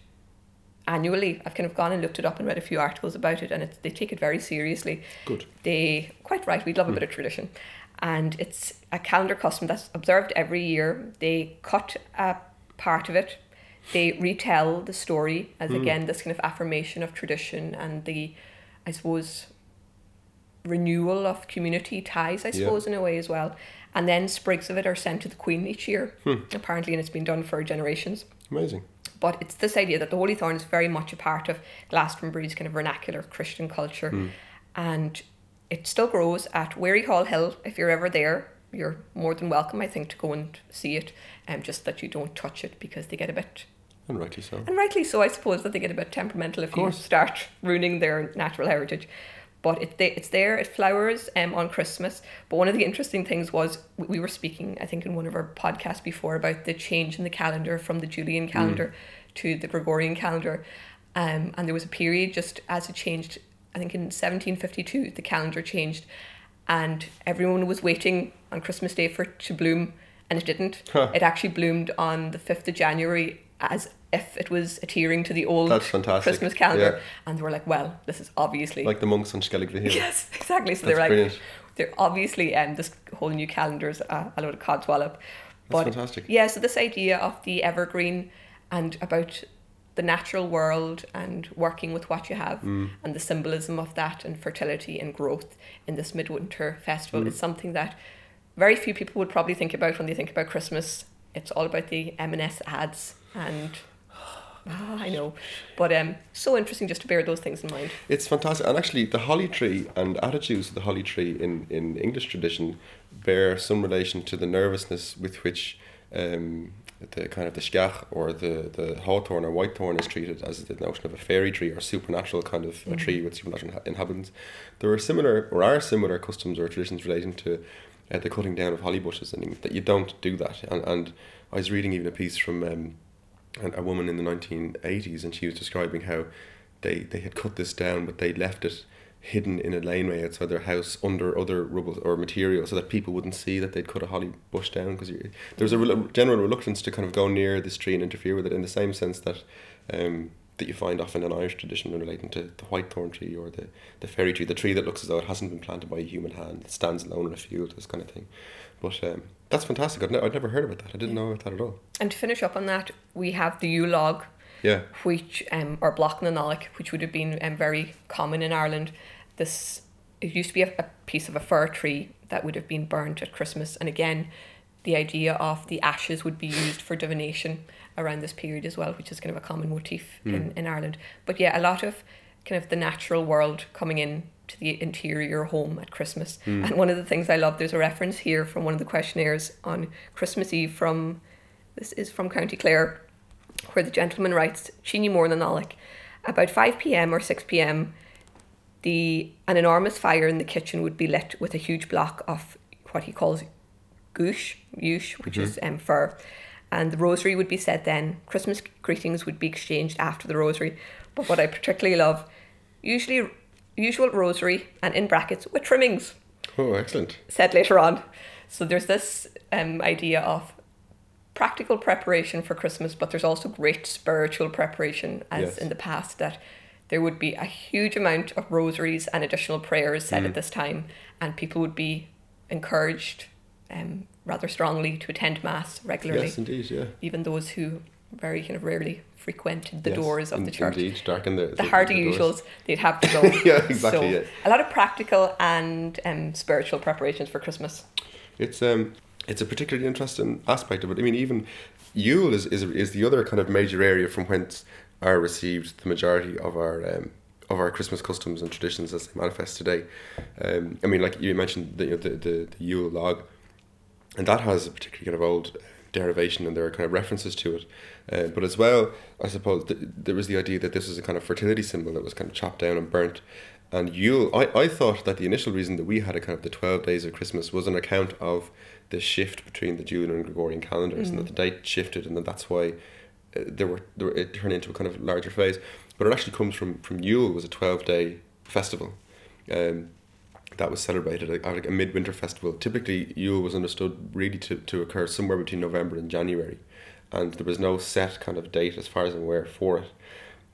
annually. I've kind of gone and looked it up and read a few articles about it, and it's, they take it very seriously. Good. They, quite right, we love a bit of tradition. And it's a calendar custom that's observed every year. They cut a part of it, they retell the story as hmm. again this kind of affirmation of tradition and the, I suppose, renewal of community ties, I Yeah. suppose, in a way as well. And then sprigs of it are sent to the Queen each year, hmm. apparently, and it's been done for generations. Amazing. But it's this idea that the Holy Thorn is very much a part of Glastonbury's kind of vernacular Christian culture. Hmm. And it still grows at Wearyall Hill. If you're ever there, you're more than welcome, I think, to go and see it. Um, just that you don't touch it because they get a bit, And rightly so. and rightly so, I suppose, that they get a bit temperamental if you start ruining their natural heritage. But it, it's there, it flowers um, on Christmas. But one of the interesting things was we we were speaking, I think, in one of our podcasts before about the change in the calendar from the Julian calendar to the Gregorian calendar. Um, and there was a period just as it changed, I think in 1752, the calendar changed. And everyone was waiting on Christmas Day for it to bloom, and it didn't. Huh. It actually bloomed on the 5th of January as if it was adhering to the old That's fantastic. Christmas calendar. Yeah. And they were like, well, this is obviously. Like the monks on Skellig Hill. yes, exactly. So That's they're like, brilliant. they're obviously, um, this whole new calendar's a, a load of codswallop. But That's fantastic. yeah, so this idea of the evergreen and about the natural world and working with what you have Mm. and the symbolism of that and fertility and growth in this midwinter festival Mm. is something that very few people would probably think about when they think about Christmas. It's all about the M&S ads and ah, I know, but um, so interesting just to bear those things in mind. It's fantastic. And actually, the holly tree and attitudes of the holly tree in, in English tradition bear some relation to the nervousness with which um, the kind of the sceach or the, the hawthorn or whitethorn is treated as the notion of a fairy tree or supernatural kind of a tree with supernatural inha- inhabitants. There are similar or are similar customs or traditions relating to uh, the cutting down of holly bushes and that you don't do that. And, and I was reading even a piece from um, a, a woman in the 1980s and she was describing how they, they had cut this down but they left it hidden in a laneway outside their house under other rubble or material so that people wouldn't see that they'd cut a holly bush down because there's a rel- general reluctance to kind of go near this tree and interfere with it in the same sense that um, that you find often in Irish tradition relating to the white thorn tree or the, the fairy tree, the tree that looks as though it hasn't been planted by a human hand, it stands alone in a field, this kind of thing. But um, that's fantastic. I'd, ne- I'd never heard about that. I didn't know about that at all. And to finish up on that, we have the Yule log, Yeah. which um, or block na Nollaig, which would have been um, very common in Ireland. This it used to be a, a piece of a fir tree that would have been burnt at Christmas, and again, the idea of the ashes would be used for divination around this period as well, which is kind of a common motif in, in Ireland. But yeah, a lot of kind of the natural world coming in to the interior home at Christmas. And one of the things I love, there's a reference here from one of the questionnaires on Christmas Eve from this is from County Clare, where the gentleman writes, Chini more than Nollaig. About 5 pm or 6 pm, the an enormous fire in the kitchen would be lit with a huge block of what he calls goosh, yush, which is um, fur. And the rosary would be said then. Christmas greetings would be exchanged after the rosary. But what I particularly love, usually usual rosary and in brackets with trimmings Oh, excellent. said later on. So there's this um, idea of practical preparation for Christmas, but there's also great spiritual preparation, as Yes. in the past, that there would be a huge amount of rosaries and additional prayers said Mm. at this time, and people would be encouraged um, rather strongly to attend Mass regularly, Yes, indeed, yeah. even those who very kind of rarely frequented the Yes, doors of the church Indeed, darken the, the hardy doors. usuals, they'd have to go. Yeah, exactly, So, yeah. A lot of practical and um, spiritual preparations for Christmas. It's um it's a particularly interesting aspect of it. I mean, even Yule is, is is the other kind of major area from whence are received the majority of our um, of our Christmas customs and traditions as they manifest today. Um, I mean, like you mentioned, the, you know, the, the the Yule log, and that has a particularly kind of old derivation, and there are kind of references to it. Uh, but as well, I suppose th- there was the idea that this was a kind of fertility symbol that was kind of chopped down and burnt. And Yule, I, I thought that the initial reason that we had a kind of the 12 days of Christmas was an account of the shift between the Julian and Gregorian calendars, and that the date shifted, and that that's why uh, there were, there were it turned into a kind of larger phase. But it actually comes from from Yule was a 12 day festival. Um, that was celebrated at at a midwinter festival. Typically, Yule was understood really to, to occur somewhere between November and January, and there was no set kind of date as far as I'm aware for it.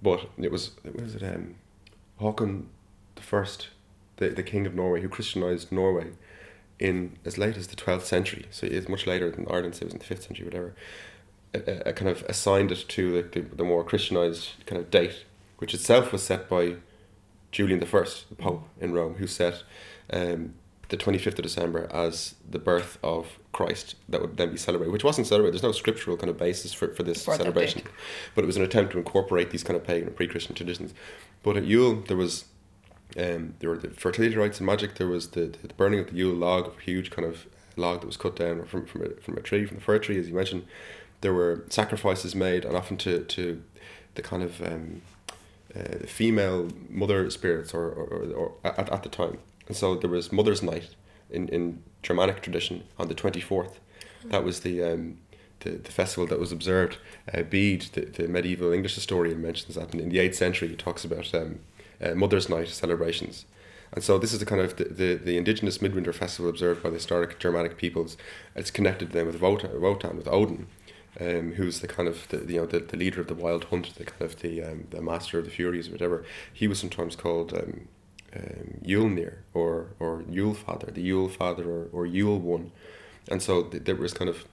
But it was was it um, Haakon the First, the the king of Norway, who Christianized Norway in as late as the twelfth century. So it's much later than Ireland. So it was in the fifth century, whatever. A, a, kind of assigned it to the, the, the more Christianized kind of date, which itself was set by Julius the First, the Pope in Rome, who set um, the twenty fifth of December as the birth of Christ that would then be celebrated, which wasn't celebrated. There's no scriptural kind of basis for, for this celebration, but it was an attempt to incorporate these kind of pagan and pre Christian traditions. But at Yule, there was um, there were the fertility rites and magic. There was the, the burning of the Yule log, a huge kind of log that was cut down from from a, from a tree, from the fir tree, as you mentioned. There were sacrifices made, and often to to the kind of um, uh, female mother spirits, or, or, or, or at, at the time. And so there was Mother's Night in, in Germanic tradition on the twenty fourth. That was the um, the, the festival that was observed. Uh, Bede, the, the medieval English historian, mentions that in, in the 8th century he talks about um, uh, Mother's Night celebrations. And so this is the kind of the, the, the indigenous midwinter festival observed by the historic Germanic peoples. It's connected then with Wotan, Wotan with Odin, um, who's the kind of the, you know the, the leader of the wild hunt, the kind of the um, the master of the Furies, or whatever. He was sometimes called um, um, Yulnir or or Yule Father, the Yule Father or, or Yule One, and so th- there was kind of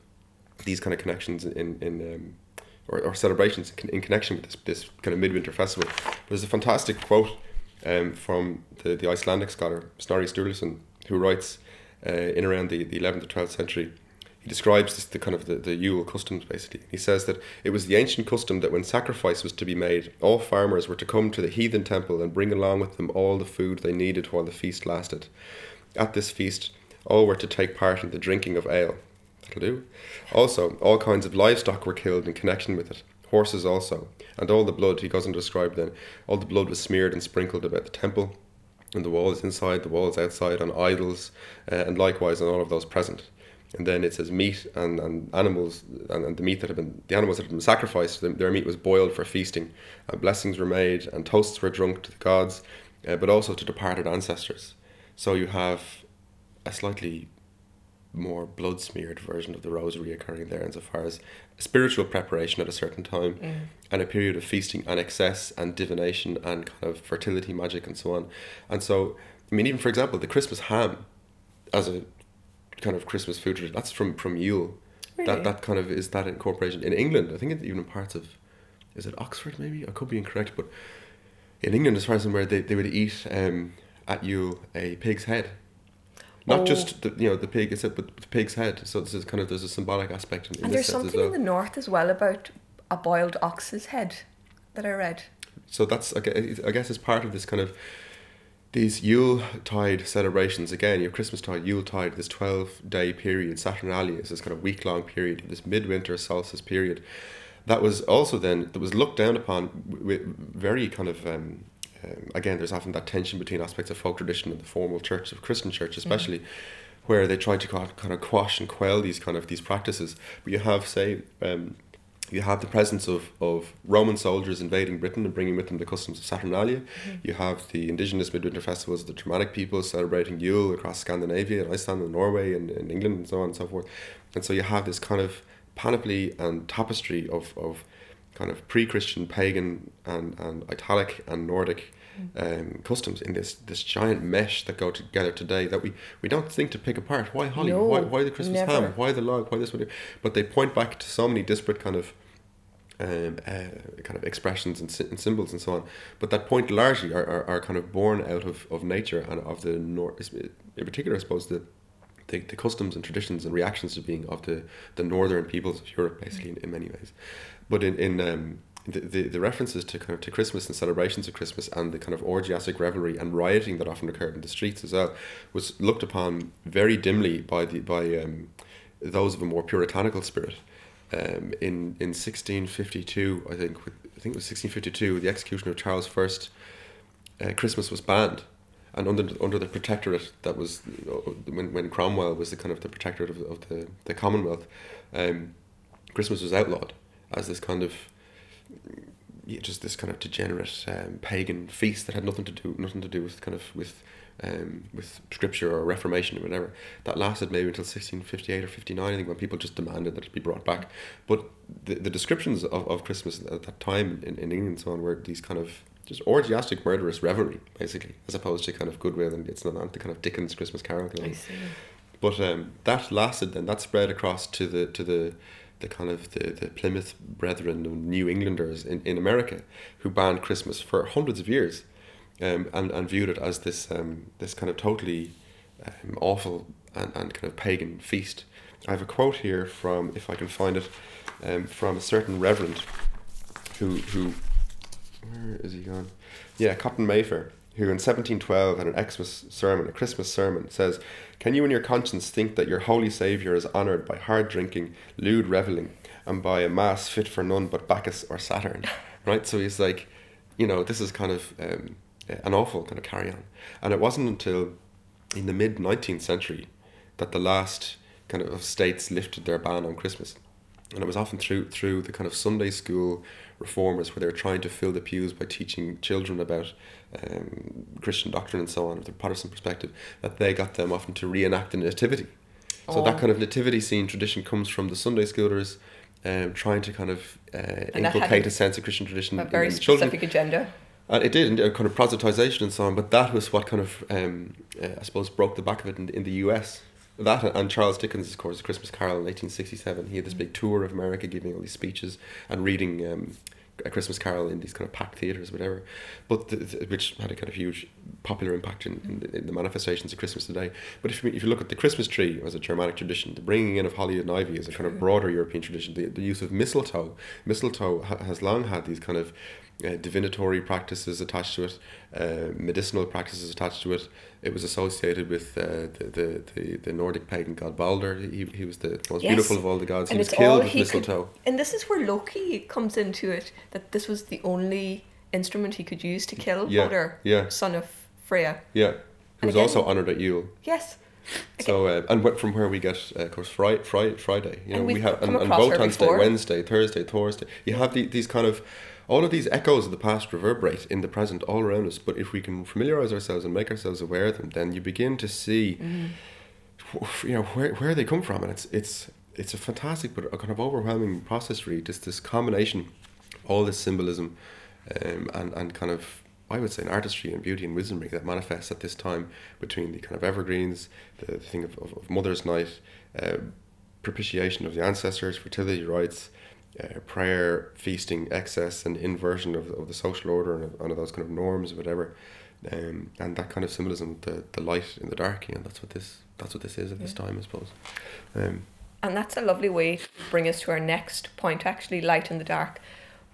these kind of connections in in um, or, or celebrations in, connection with this this kind of midwinter festival. There's a fantastic quote um, from the, the Icelandic scholar Snorri Sturluson who writes uh, in around the, the 11th or 12th century. He describes this, the kind of the, the Yule customs basically. He says that it was the ancient custom that when sacrifice was to be made, all farmers were to come to the heathen temple and bring along with them all the food they needed while the feast lasted. At this feast, all were to take part in the drinking of ale. That'll do. Also, all kinds of livestock were killed in connection with it. Horses also, and all the blood. He goes on to describe then. All the blood was smeared and sprinkled about the temple, and the walls inside, the walls outside, on idols, uh, and likewise on all of those present. And then it says meat and, and animals and, and the meat that had been the animals that had been sacrificed. Their, meat was boiled for feasting, and blessings were made, and toasts were drunk to the gods, uh, but also to departed ancestors. So you have a slightly more blood smeared version of the rosary occurring there insofar as spiritual preparation at a certain time Mm. and a period of feasting and excess and divination and kind of fertility magic and so on. And so, I mean, even for example, the Christmas ham as a kind of Christmas food that's from, from Yule. Really? That, that kind of is that incorporation in England. I think it's even in parts of, is it Oxford maybe? I could be incorrect, but in England, as far as I'm aware, they, they would eat um, at Yule a pig's head. Not Oh. just the you know the pig, a, but the pig's head. So this is kind of there's a symbolic aspect in, in And there's something well. in the north as well about a boiled ox's head that I read. so that's I I guess it's part of this kind of these Yule tide celebrations again. Your Christmas tide, Yule tide, this twelve day period, Saturnalia is this kind of week long period, this midwinter solstice period. That was also then that was looked down upon with very kind of um, um, again. There's often that tension between aspects of folk tradition and the formal church of Christian church, especially. Where they try to kind of quash and quell these kind of these practices, but you have say um, you have the presence of, of Roman soldiers invading Britain and bringing with them the customs of Saturnalia. You have the indigenous midwinter festivals, of the Germanic people celebrating Yule across Scandinavia and Iceland and Norway and, and England and so on and so forth. And so you have this kind of panoply and tapestry of, of kind of pre-Christian, pagan and, and Italic and Nordic um, customs in this this giant mesh that go together today that we, we don't think to pick apart. Why holly? No, why, why the Christmas never. ham? Why the log? Why this? The-" But they point back to so many disparate kind of um, uh, kind of expressions and, and symbols and so on. But that point largely are, are, are kind of born out of, of nature and of the north. In particular, I suppose the, the the customs and traditions and reactions to being of the, the northern peoples of Europe, basically in, in many ways. But in in um, the, the, the references to kind of to Christmas and celebrations of Christmas and the kind of orgiastic revelry and rioting that often occurred in the streets as well was looked upon very dimly by the by um, those of a more puritanical spirit. Um, in in sixteen fifty two, I think I think it was sixteen fifty two, the execution of Charles First, uh, Christmas was banned, and under under the protectorate that was uh, when when Cromwell was the kind of the protectorate of, of the the Commonwealth, um, Christmas was outlawed as this kind of yeah, just this kind of degenerate um, pagan feast that had nothing to do nothing to do with kind of with um, with scripture or Reformation or whatever. That lasted maybe until sixteen fifty eight or fifty nine. I think when people just demanded that it be brought back. But the, the descriptions of, of Christmas at that time in, in England and so on were these kind of just orgiastic murderous revelry basically, as opposed to kind of goodwill and it's not, the kind of Dickens Christmas Carol. Kind of I see. But um, that lasted then. That spread across to the to the the kind of the, the Plymouth Brethren of New Englanders in, in America, who banned Christmas for hundreds of years, um, and and viewed it as this um, this kind of totally um, awful and, and kind of pagan feast. I have a quote here from, if I can find it, um, from a certain reverend, who who, where is he gone? Yeah, Cotton Mather, who in 1712 had an Xmas sermon, a Christmas sermon, says, Can you in your conscience think that your holy Saviour is honoured by hard drinking, lewd revelling, and by a mass fit for none but Bacchus or Saturn? Right? So he's like, you know, this is kind of um, an awful kind of carry on. And it wasn't until in the mid 19th century that the last kind of states lifted their ban on Christmas. And it was often through through the kind of Sunday school reformers where they were trying to fill the pews by teaching children about um, Christian doctrine and so on, with the Protestant perspective, that they got them often to reenact the nativity. So that Oh. kind of nativity scene tradition comes from the Sunday schoolers um, trying to kind of uh, inculcate a- a sense of Christian tradition A very in the children. specific agenda. And it did, and uh, kind of proselytization and so on. But that was what kind of, um, uh, I suppose, broke the back of it in, in the US. That and Charles Dickens, of course, Christmas Carol in 1867. He had this big tour of America, giving all these speeches and reading um, a Christmas Carol in these kind of packed theaters, whatever. But the, the- which had a kind of huge popular impact in, in, the, in the manifestations of Christmas today. But if you, if you look at the Christmas tree as a Germanic tradition, the bringing in of holly and ivy is a kind of broader European tradition. The, the use of mistletoe, mistletoe ha- has long had these kind of uh, divinatory practices attached to it, uh, medicinal practices attached to it. It was associated with uh, the, the, the, the Nordic pagan god Balder. He, he was the most Yes. beautiful of all the gods. He was killed with he could- mistletoe. And this is where Loki comes into it. That this was the only instrument he could use to kill Yeah, Balder, yeah. son of Freya. Yeah. He was again- also honoured at Yule. Yes. So uh, and from where we get, uh, of course, Friday, Friday, Friday. You know, And we have and, and Wotan's Day. Wednesday, Thursday, Thursday. You have the, these kind of all of these echoes of the past reverberate in the present all around us. But if we can familiarize ourselves and make ourselves aware of them, then you begin to see, wh- you know, where where they come from, and it's it's it's a fantastic but a kind of overwhelming process. Really, just this combination, all this symbolism, um, and and kind of I would say an artistry and beauty and wisdom that manifests at this time between the kind of evergreens, the, the thing of, of, of Mother's Night, uh, propitiation of the ancestors, fertility rites, uh, prayer, feasting, excess, and inversion of, of the social order and of, and of those kind of norms, whatever, um, and that kind of symbolism, the, the light in the dark, you know, that's what this that's what this is at this time, I suppose. Um, And that's a lovely way to bring us to our next point, actually, light in the dark,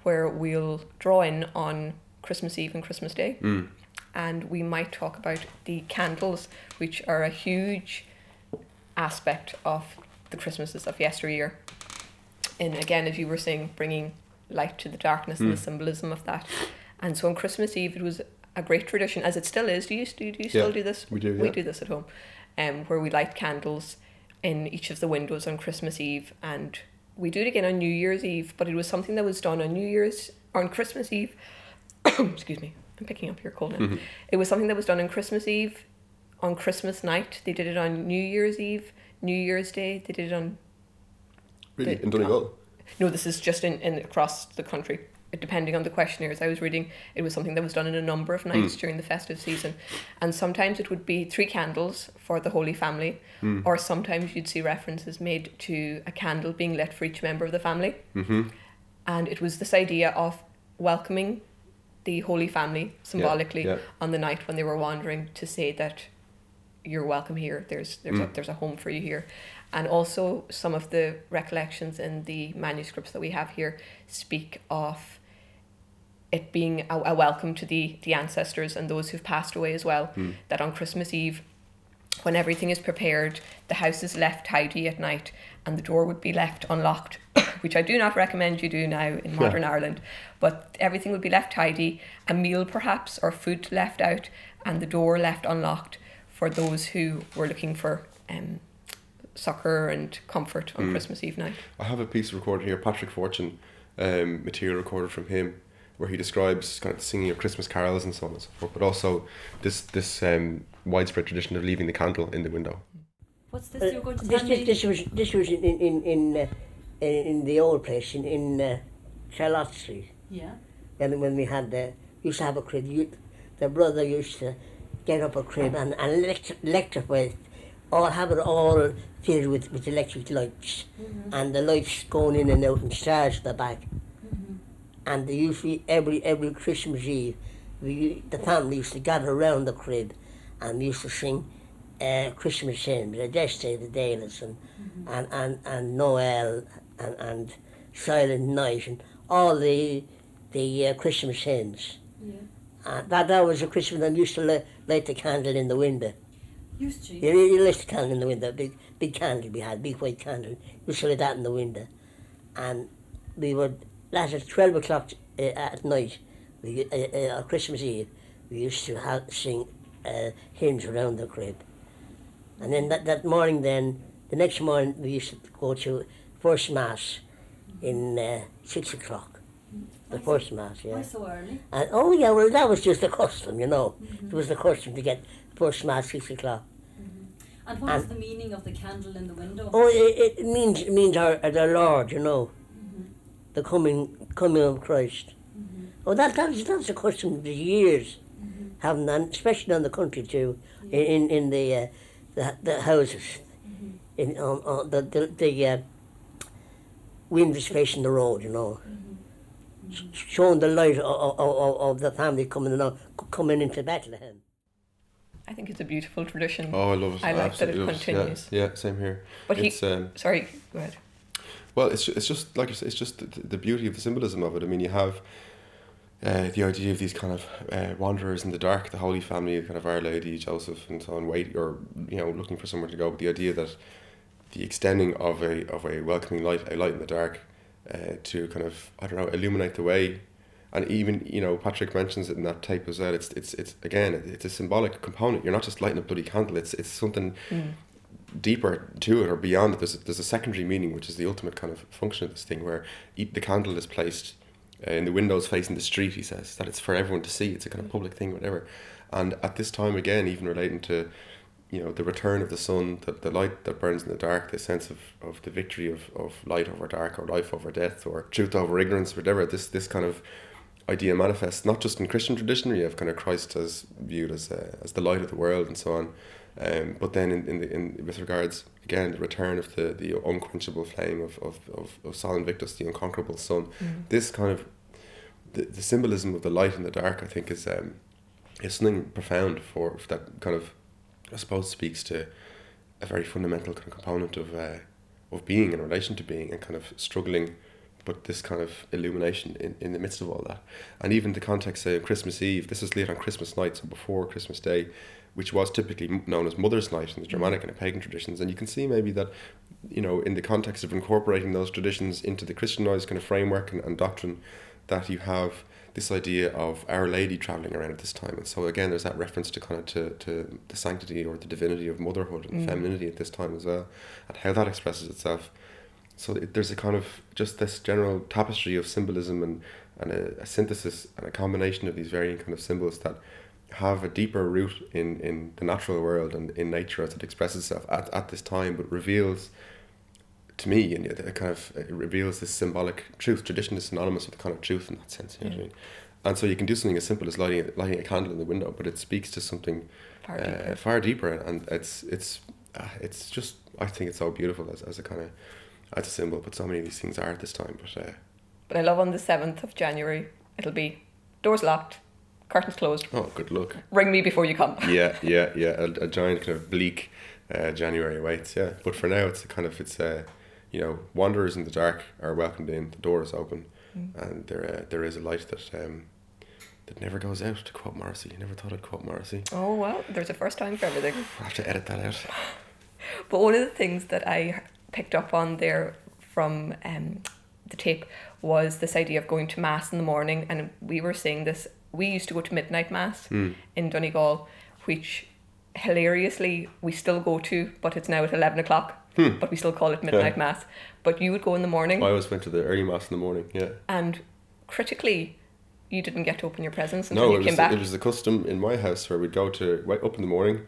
where we'll draw in on Christmas Eve and Christmas Day. mm, And we might talk about the candles, which are a huge aspect of the Christmases of yesteryear. And again, as you were saying, bringing light to the darkness and the symbolism of that. And so on Christmas Eve, it was a great tradition, as it still is. Do you, do do you still Yeah, do this? we do, We do this at home, um, where we light candles in each of the windows on Christmas Eve. And we do it again on New Year's Eve, but it was something that was done on New Year's, on Christmas Eve. Excuse me, I'm picking up your cold now. It was something that was done on Christmas Eve, on Christmas night. They did it on New Year's Eve, New Year's Day. They did it on really, The- in Donegal. no, this is just in, in across the country. Depending on the questionnaires I was reading, it was something that was done in a number of nights during the festive season. And sometimes it would be three candles for the Holy Family, or sometimes you'd see references made to a candle being lit for each member of the family. Mm-hmm. And it was this idea of welcoming the Holy Family symbolically yeah. on the night when they were wandering to say that you're welcome here. There's there's a, there's a home for you here, and also some of the recollections in the manuscripts that we have here speak of it being a, a welcome to the the ancestors and those who've passed away as well. That on Christmas Eve, when everything is prepared, the house is left tidy at night, and the door would be left unlocked, which I do not recommend you do now in modern Ireland. But everything would be left tidy, a meal perhaps or food left out, and the door left unlocked for those who were looking for um, succor and comfort on Christmas Eve night. I have a piece recorded here, Patrick Fortune, um, material recorded from him, where he describes kind of singing of Christmas carols and so on and so forth, but also this this um, widespread tradition of leaving the candle in the window. What's this Uh, you're going to this, tell this, me? this was this was in in in, uh, in, in the old place in in uh, Charlotte Street. Yeah. And when we had the used to have a crib, you, the brother used to get up a crib and, and electri- electrify it, all have it all filled with, with electric lights, and the lights going in and out and stars at the back. And they usually every every Christmas Eve, we the family used to gather around the crib, and we used to sing uh, Christmas hymns, the Day, the Dayless, and, and, and, and Noel, and, and Silent Night, and all the the uh, Christmas hymns. Yeah. Uh, that, that was a Christmas and used to light, light the candle in the window. Used to. You, you lit the candle in the window, big big candle we had, big white candle. Used to light that in the window. And we would, last at 12 o'clock uh, at night, we, uh, uh, on Christmas Eve, we used to have, sing uh, hymns around the crib. And then that, that morning then, the next morning we used to go to first mass in uh, 6 o'clock. The Why first mass, yeah. Why so early? And oh yeah, well that was just a custom, you know. It was the custom to get first mass six o'clock. And what is And- the meaning of the candle in the window? Oh, it, it means it means our the Lord, you know, mm-hmm. the coming coming of Christ. Mm-hmm. Oh, that that's that's a custom for years, mm-hmm. having that, especially on the country too, in in the uh, the, the houses, in on, on the the, the uh, windows facing the road, you know. s- Showing the light of, of, of, of the family coming along, coming into Bethlehem. I think it's a beautiful tradition. Oh, I love it. I like that it love it. continues. Yeah, yeah, same here. But he- it's um, Sorry, go ahead. Well, it's it's just like you say, it's just the, the beauty of the symbolism of it. I mean, you have uh, the idea of these kind of uh, wanderers in the dark, the Holy Family, kind of Our Lady, Joseph, and so on, wait or you know looking for somewhere to go. But the idea that the extending of a of a welcoming light, a light in the dark, uh, to kind of I don't know illuminate the way, and even you know Patrick mentions it in that tape as well. It's it's it's again it's a symbolic component. You're not just lighting a bloody candle. It's it's something deeper to it or beyond it. There's a, there's a secondary meaning, which is the ultimate kind of function of this thing, where e- the candle is placed uh, in the windows facing the street. He says that it's for everyone to see. It's a kind of public thing, whatever. And at this time, again, even relating to you know the return of the sun, the, the light that burns in the dark, the sense of, of the victory of, of light over dark or life over death or truth over ignorance, whatever. This this kind of idea manifests not just in Christian tradition, where you have kind of Christ as viewed as uh, as the light of the world and so on, um, but then in in, the, in with regards again the return of the, the unquenchable flame of of, of, of Sol Invictus, the unconquerable sun. This kind of the, the symbolism of the light and the dark, I think, is um, is something profound for, for that kind of I suppose speaks to a very fundamental kind of component of uh, of being in relation to being and kind of struggling but this kind of illumination in, in the midst of all that. And even the context say of Christmas Eve, this is lit on Christmas night, so before Christmas Day, which was typically known as Mother's Night in the mm-hmm. Germanic and the pagan traditions. And you can see maybe that, you know, in the context of incorporating those traditions into the Christianized kind of framework and, and doctrine, that you have this idea of Our Lady traveling around at this time. And so again, there's that reference to kind of to, to the sanctity or the divinity of motherhood and mm. femininity at this time as well, and how that expresses itself. So it, there's a kind of just this general tapestry of symbolism and, and a, a synthesis and a combination of these varying kind of symbols that have a deeper root in, in the natural world and in nature as it expresses itself at, at this time, but reveals to me and it kind of it reveals this symbolic truth. Tradition is synonymous with the kind of truth in that sense. You know what I mean? And so you can do something as simple as lighting lighting a candle in the window, but it speaks to something Far uh, deeper. far deeper, and it's it's uh, it's just I think it's so beautiful as, as a kind of as a symbol. But so many of these things are at this time. But uh, But I love on the 7th of January, it'll be doors locked, curtains closed, oh, good luck. ring me before you come. yeah, yeah, yeah. A, a giant kind of bleak uh, January awaits. Yeah, but for now, it's a kind of it's uh, you know wanderers in the dark are welcomed in. The door is open, and there uh, there is a light that um, that never goes out. To quote Morrissey, you never thought I'd quote Morrissey. Oh, well, there's a first time for everything. I have to edit that out. But one of the things that I picked up on there from um, the tape was this idea of going to mass in the morning, and we were saying this. We used to go to midnight mass in Donegal, which hilariously we still go to, but it's now at eleven o'clock. But we still call it midnight mass. But you would go in the morning, I always went to the early mass in the morning. Yeah. and critically, you didn't get to open your presents until No, you came was back. it was the custom in my house where we'd go to wake up in the morning,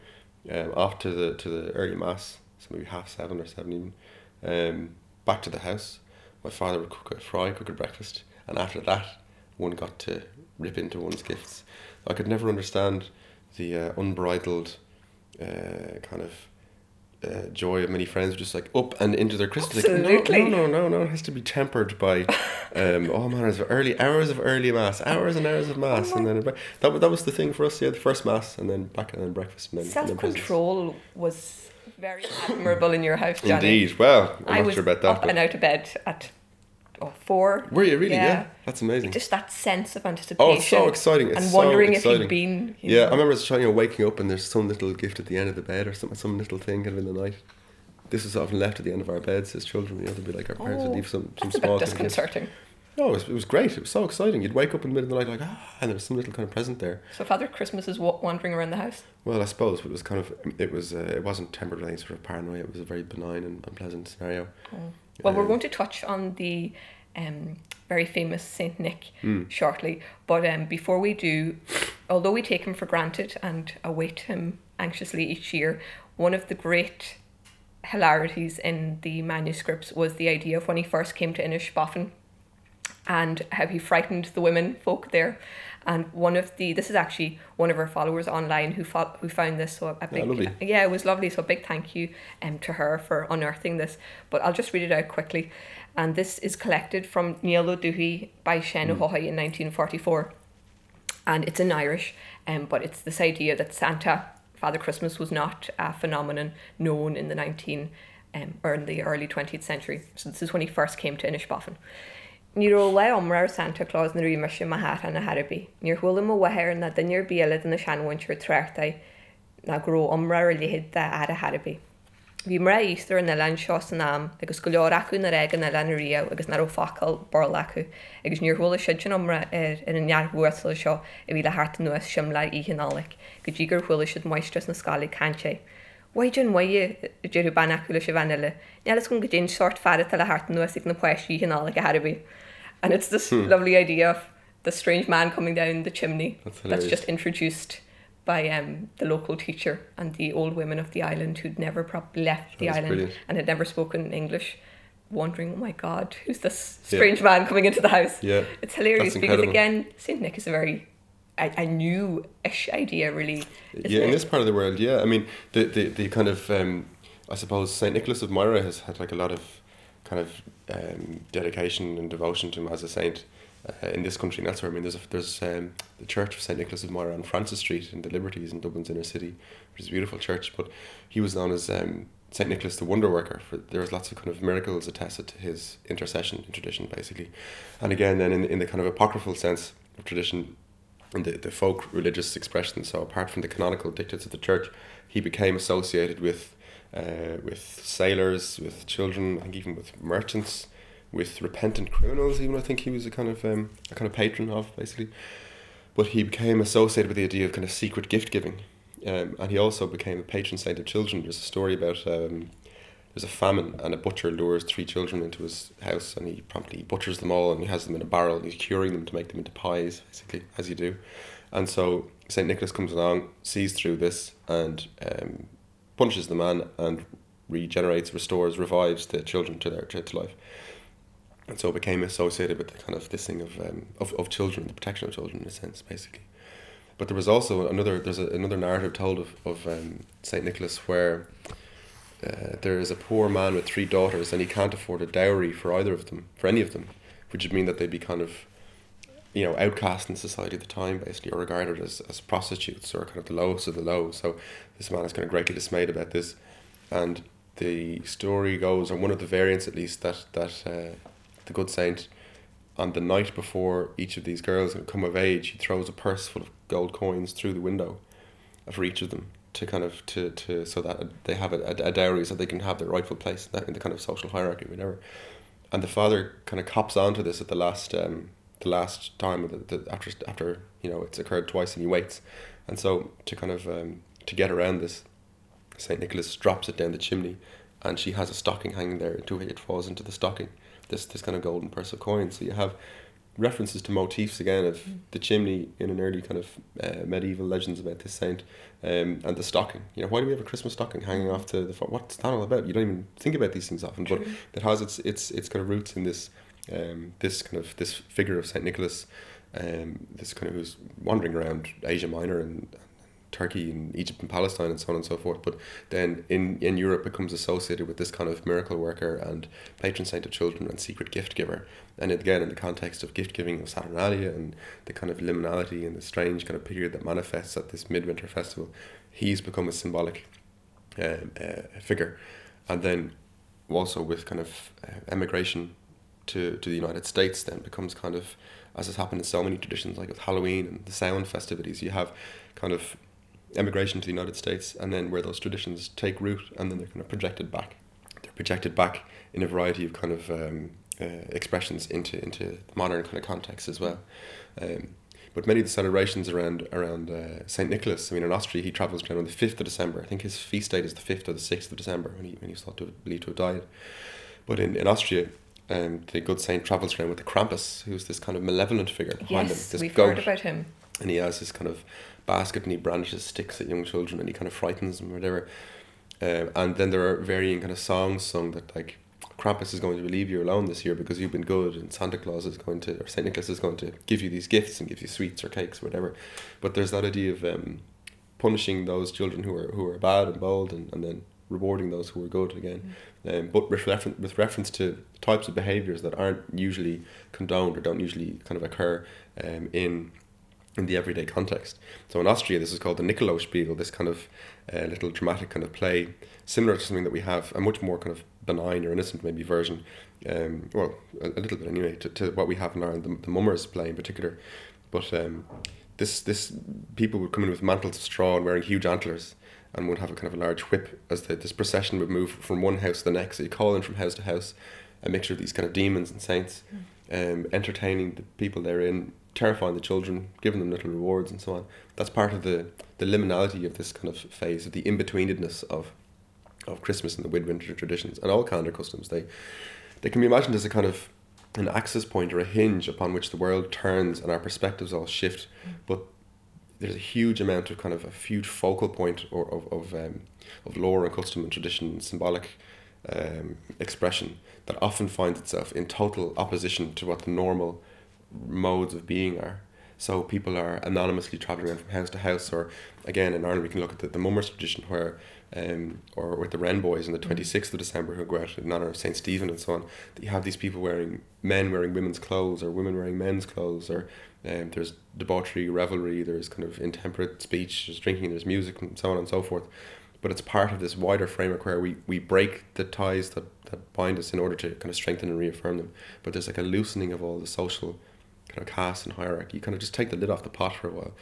um, after the to the early mass, so maybe half seven or seven even, um, back to the house. My father would cook a fry, cook a breakfast, and after that, one got to rip into one's gifts. I could never understand the uh, unbridled uh, kind of. Uh, joy of many friends just like up and into their Christmas. Absolutely. no, no, no, no, no. It has to be tempered by um, all manners of early hours of early mass, hours and hours of mass, and then that that was the thing for us. Yeah, the first mass, and then back and then breakfast, and then Self control was very admirable in your house, Johnny. Indeed. Well, I'm I not was sure about that. up But and out of bed at oh, four. were you really? Yeah. Yeah. that's amazing. Just that sense of anticipation. Oh, it's so exciting! It's and so wondering if you'd been. you Yeah, know. I remember as a child, you know, waking up and there's some little gift at the end of the bed or some some little thing kind of in the night. This was often left at the end of our beds as children. You know, to be like our parents would Oh, leave some some That's a small bit of gift. disconcerting. No, it was, it was great. It was so exciting. You'd wake up in the middle of the night like ah, and there was some little kind of present there. So Father Christmas is wa- wandering around the house. Well, I suppose it was kind of it was uh, it wasn't tempered with any sort of paranoia. It was a very benign and unpleasant scenario. Well, we're Um, going to touch on the um, very famous Saint Nick Hmm. shortly, but um, before we do, although we take him for granted and await him anxiously each year, one of the great hilarities in the manuscripts was the idea of when he first came to Inishbofin and how he frightened the women folk there. And one of the this is actually one of our followers online who fo- who found this so a big lovely. yeah it was lovely. So a big thank you um, to her for unearthing this. But I'll just read it out quickly. And this is collected from Neil O'Duhy by Shen O'Hoy in 1944 and it's in Irish um, but it's this idea that Santa Father Christmas was not a phenomenon known in the 19 um, or in the early 20th century. So this is when he first came to Inishbofin Ní ró le omrar Santa Claus na rí mar sin a hat na Harbí. Níor thula mo wahéir na duineir béad in na seanhaintúir trechtta na gró omrar a lihéad de a a Harbí. Bhí mar Easter in lein seo san náam agus go leor acu na régan na lena riamh agus nar ó facail bar lecu agus níorhla si sin omra ar in an nearhuaasla seo i bhí le hart nuas sim le íhannálaigh, go dtí gur chuila siad maistres na scalaí canse. Waidjin waie dúú banachúla se bhanile, Nelas gon go dén sort fada tal le hart nuas ag na poisí hannála a Harbí. And it's this Hmm. lovely idea of the strange man coming down the chimney That's that's just introduced by um, the local teacher and the old women of the island who'd never probably left the That's island brilliant. and had never spoken English, wondering, oh my God, who's this strange man coming into the house? Yeah. It's hilarious That's because, incredible. again, St. Nick is a very a, a new-ish idea, really. yeah, in it? this part of the world, yeah. I mean, the the, the kind of um, I suppose Saint Nicholas of Myra has had like a lot of kind of um, dedication and devotion to him as a saint uh, in this country and elsewhere. I mean, there's a, there's um, the Church of Saint Nicholas of Myra on Francis Street in the Liberties in Dublin's inner city, which is a beautiful church. But he was known as um, Saint Nicholas the Wonder Worker. For there was lots of kind of miracles attested to his intercession in tradition, basically, and again, then in in the kind of apocryphal sense of tradition, in the, the folk religious expression. So apart from the canonical dictates of the church, he became associated with uh, with sailors, with children, I think even with merchants, with repentant criminals. Even I think he was a kind of um, a kind of patron of basically. But he became associated with the idea of kind of secret gift giving, um, and he also became a patron saint of children. There's a story about. Um, there's a famine and a butcher lures three children into his house and he promptly butchers them all and he has them in a barrel and he's curing them to make them into pies basically as you do and so St Nicholas comes along sees through this and um, punishes the man and regenerates restores revives the children to their to, life. And so it became associated with the kind of this thing of, um, of of children the protection of children in a sense basically. But there was also another there's a, another narrative told of, of um, St Nicholas where uh, there is a poor man with three daughters and he can't afford a dowry for either of them, for any of them, which would mean that they'd be kind of, you know, outcast in society at the time, basically, or regarded as, as prostitutes or kind of the lowest of the low. So this man is kind of greatly dismayed about this. And the story goes, or one of the variants at least, that, that uh, the good saint, on the night before each of these girls come of age, he throws a purse full of gold coins through the window for each of them to kind of to, to so that they have a, a, a dowry so they can have their rightful place in the, in the kind of social hierarchy whatever and the father kind of cops onto this at the last um the last time of the, the after after you know it's occurred twice and he waits. And so to kind of um to get around this Saint Nicholas drops it down the chimney and she has a stocking hanging there. Into which it falls into the stocking this this kind of golden purse of coins. So you have references to motifs again of the chimney in an early kind of uh, medieval legends about this saint um, and the stocking. You know, why do we have a Christmas stocking hanging off to the what's that all about? You don't even think about these things often, but it has its its its kind of roots in this um, this kind of this figure of Saint Nicholas, um, this kind of who's wandering around Asia Minor and Turkey and Egypt and Palestine and so on and so forth. But then in, in Europe becomes associated with this kind of miracle worker and patron saint of children and secret gift giver. And again, in the context of gift giving of Saturnalia and the kind of liminality and the strange kind of period that manifests at this midwinter festival, he's become a symbolic um, uh, figure. And then also with kind of uh, emigration to, to the United States, then becomes kind of, as has happened in so many traditions, like with Halloween and the sound festivities, you have kind of emigration to the United States, and then where those traditions take root, and then they're kind of projected back. They're projected back in a variety of kind of um, uh, expressions into into modern kind of contexts as well. Um, but many of the celebrations around around uh, Saint Nicholas, I mean, in Austria, he travels down on the fifth of December. I think his feast date is the fifth or the sixth of December when he when he's thought to believed to have died. But in in Austria. Um, the good saint travels around with the Krampus, who's this kind of malevolent figure behind him. This we've goat heard about him. and he has this kind of basket and he brandishes sticks at young children and he kind of frightens them or whatever. Um, and then there are varying kind of songs sung that like Krampus is going to leave you alone this year because you've been good and Santa Claus is going to or Saint Nicholas is going to give you these gifts and give you sweets or cakes or whatever. But there's that idea of um, punishing those children who are who are bad and bold and, and then rewarding those who are good again. Um, but with, refer- with reference to types of behaviours that aren't usually condoned or don't usually kind of occur um, in in the everyday context. So in Austria, this is called the Nikolausspiel, this kind of uh, little dramatic kind of play, similar to something that we have, a much more kind of benign or innocent maybe version, um, well, a, a little bit anyway, to, to what we have in Ireland, the, the mummers play in particular. But um, this this people would come in with mantles of straw and wearing huge antlers and would have a kind of a large whip as the, this procession would move from one house to the next. So you call in from house to house, a mixture of these kind of demons and saints, um, entertaining the people therein, terrifying the children, giving them little rewards and so on. That's part of the, the liminality of this kind of phase, of the in-betweenedness of of Christmas and the midwinter traditions and all calendar customs. They they can be imagined as a kind of an access point or a hinge upon which the world turns and our perspectives all shift. But there's a huge amount of kind of a huge focal point or of of, um, of lore and custom and tradition and symbolic um, expression that often finds itself in total opposition to what the normal modes of being are. So people are anonymously traveling around from house to house, or again in Ireland we can look at the, the mummers tradition where, um, or with the Wren boys on the twenty sixth of December who go out in honor of Saint Stephen and so on. That you have these people wearing men wearing women's clothes or women wearing men's clothes, or um, there's debauchery, revelry, there's kind of intemperate speech, there's drinking, there's music, and so on and so forth. But it's part of this wider framework where we, we break the ties that, that bind us in order to kind of strengthen and reaffirm them. But there's like a loosening of all the social kind of caste and hierarchy. You kind of just take the lid off the pot for a while,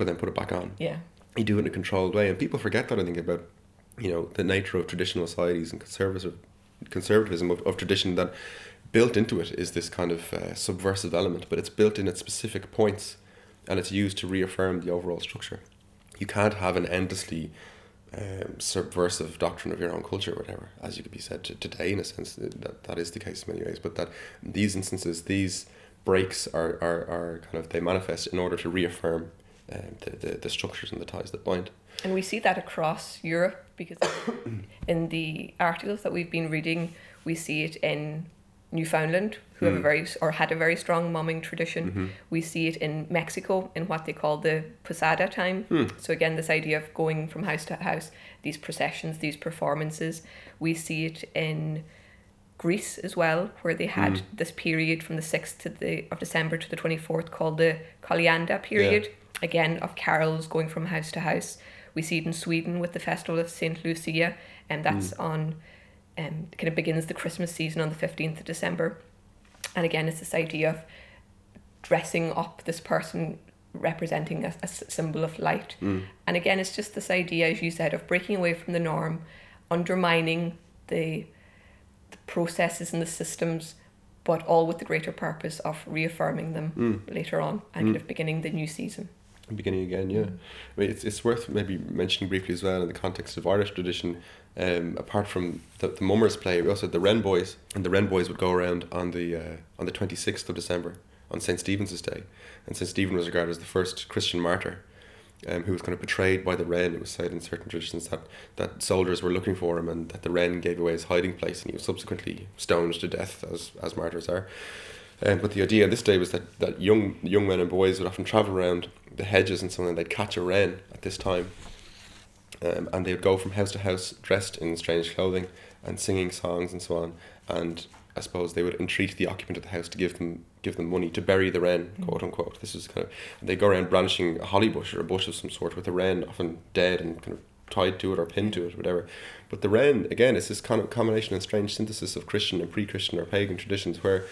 but then put it back on. Yeah. You do it in a controlled way, and people forget that. I think about you know the nature of traditional societies and conservative conservatism of, of tradition that built into it is this kind of uh, subversive element, but it's built in at specific points, and it's used to reaffirm the overall structure. You can't have an endlessly um, subversive doctrine of your own culture, or whatever, as you could be said to, today, in a sense, that that is the case in many ways. But that in these instances, these breaks are, are, are kind of they manifest in order to reaffirm um, the, the, the structures and the ties that bind. And we see that across Europe because in the articles that we've been reading, we see it in Newfoundland, who have a hmm. very or had a very strong mumming tradition. Mm-hmm. We see it in Mexico in what they call the posada time. Hmm. So again, this idea of going from house to house, these processions, these performances. We see it in Greece as well, where they had hmm. this period from the sixth to the of December to the twenty fourth called the Kalianda period. Again, of carols going from house to house. We see it in Sweden with the festival of Saint Lucia, and that's mm. on um, kind of begins the Christmas season on the 15th of December. And again, it's this idea of dressing up this person representing a symbol of light. Mm. And again, it's just this idea, as you said, of breaking away from the norm, undermining the, the processes and the systems, but all with the greater purpose of reaffirming them mm. later on and kind of beginning the new season. Beginning again, yeah. I mean, it's, it's worth maybe mentioning briefly as well in the context of Irish tradition. Um, apart from the, the mummers play, we also had the Wren Boys, and the Wren Boys would go around on the uh, on the twenty sixth of December on Saint Stephen's Day, and Saint Stephen was regarded as the first Christian martyr, um, who was kind of betrayed by the Wren. It was said in certain traditions that that soldiers were looking for him, and that the Wren gave away his hiding place, and he was subsequently stoned to death, as as martyrs are. Um, but the idea this day was that, that young young men and boys would often travel around the hedges and something, they'd catch a wren at this time. Um, and they would go from house to house dressed in strange clothing and singing songs and so on. And I suppose they would entreat the occupant of the house to give them give them money to bury the wren, quote unquote. This is kind of they go around brandishing a holly bush or a bush of some sort with a wren often dead and kind of tied to it or pinned to it, or whatever. But the wren again is this kind of combination and strange synthesis of Christian and pre-Christian or pagan traditions where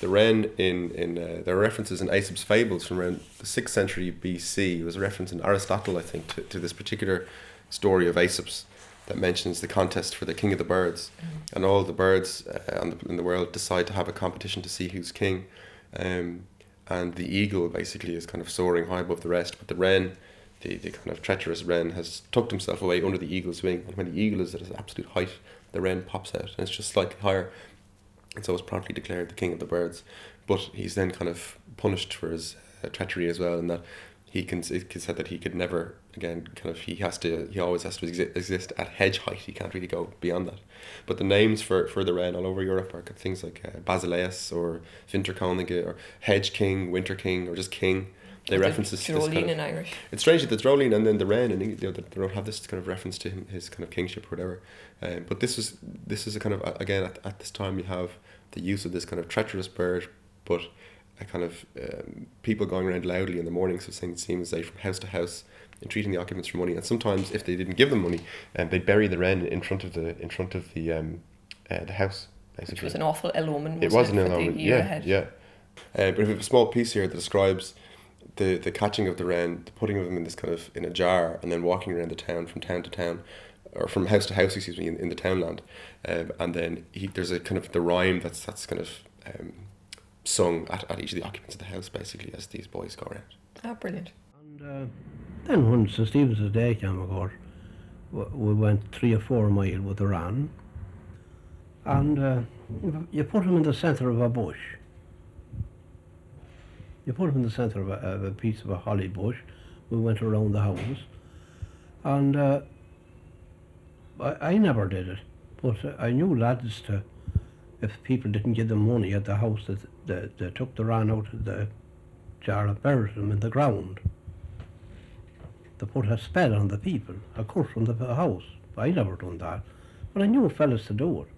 the wren in in uh, there are references in Aesop's fables from around the sixth century BC. There was a reference in Aristotle, I think, to, to this particular story of Aesop's that mentions the contest for the king of the birds, and all the birds uh, on the, in the world decide to have a competition to see who's king, um, and the eagle basically is kind of soaring high above the rest, but the wren. The, the kind of treacherous wren has tucked himself away under the eagle's wing, and when the eagle is at its absolute height, the wren pops out, and it's just slightly higher, and so is promptly declared the king of the birds. But he's then kind of punished for his uh, treachery as well, in that he can said that he could never again kind of he has to he always has to exi- exist at hedge height. He can't really go beyond that. But the names for for the wren all over Europe are things like uh, Basileus or Winterkönige or Hedge King, Winter King, or just King. They The references to this Tyrolean kind of, in Irish. it's strange that the Dreoilín and then the Wren and you know, they don't have this kind of reference to him, his kind of kingship or whatever. Um, but this is this is a kind of again at, at this time you have the use of this kind of treacherous bird, but a kind of um, people going around loudly in the mornings of Saint Stephen's Day from house to house, entreating the occupants for money. And sometimes if they didn't give them money, um, they'd bury the wren in front of the in front of the um, uh, the house, Which basically. was an awful ill omen. it was an for the yeah, ahead? yeah. Uh, but we have a small piece here that describes the the catching of the wren, the putting of them in this kind of in a jar, and then walking around the town from town to town, or from house to house, excuse me, in, in the townland. Um, and then he, there's a kind of the rhyme that's that's kind of um, sung at, at each of the occupants of the house, basically, as these boys go around. Oh, brilliant. And uh, then when St Stephen's Day came, of course, we went three or four mile with the ran, and uh, you- you put him in the centre of a bush. You put him in the centre of a, of a piece of a holly bush. We went around the house, and uh, I, I never did it, but I knew lads to, if people didn't give them money at the house, that they, they took the ran out of the jar and buried them in the ground. They put a spell on the people, a curse on the house. I never done that, but I knew fellas to do it.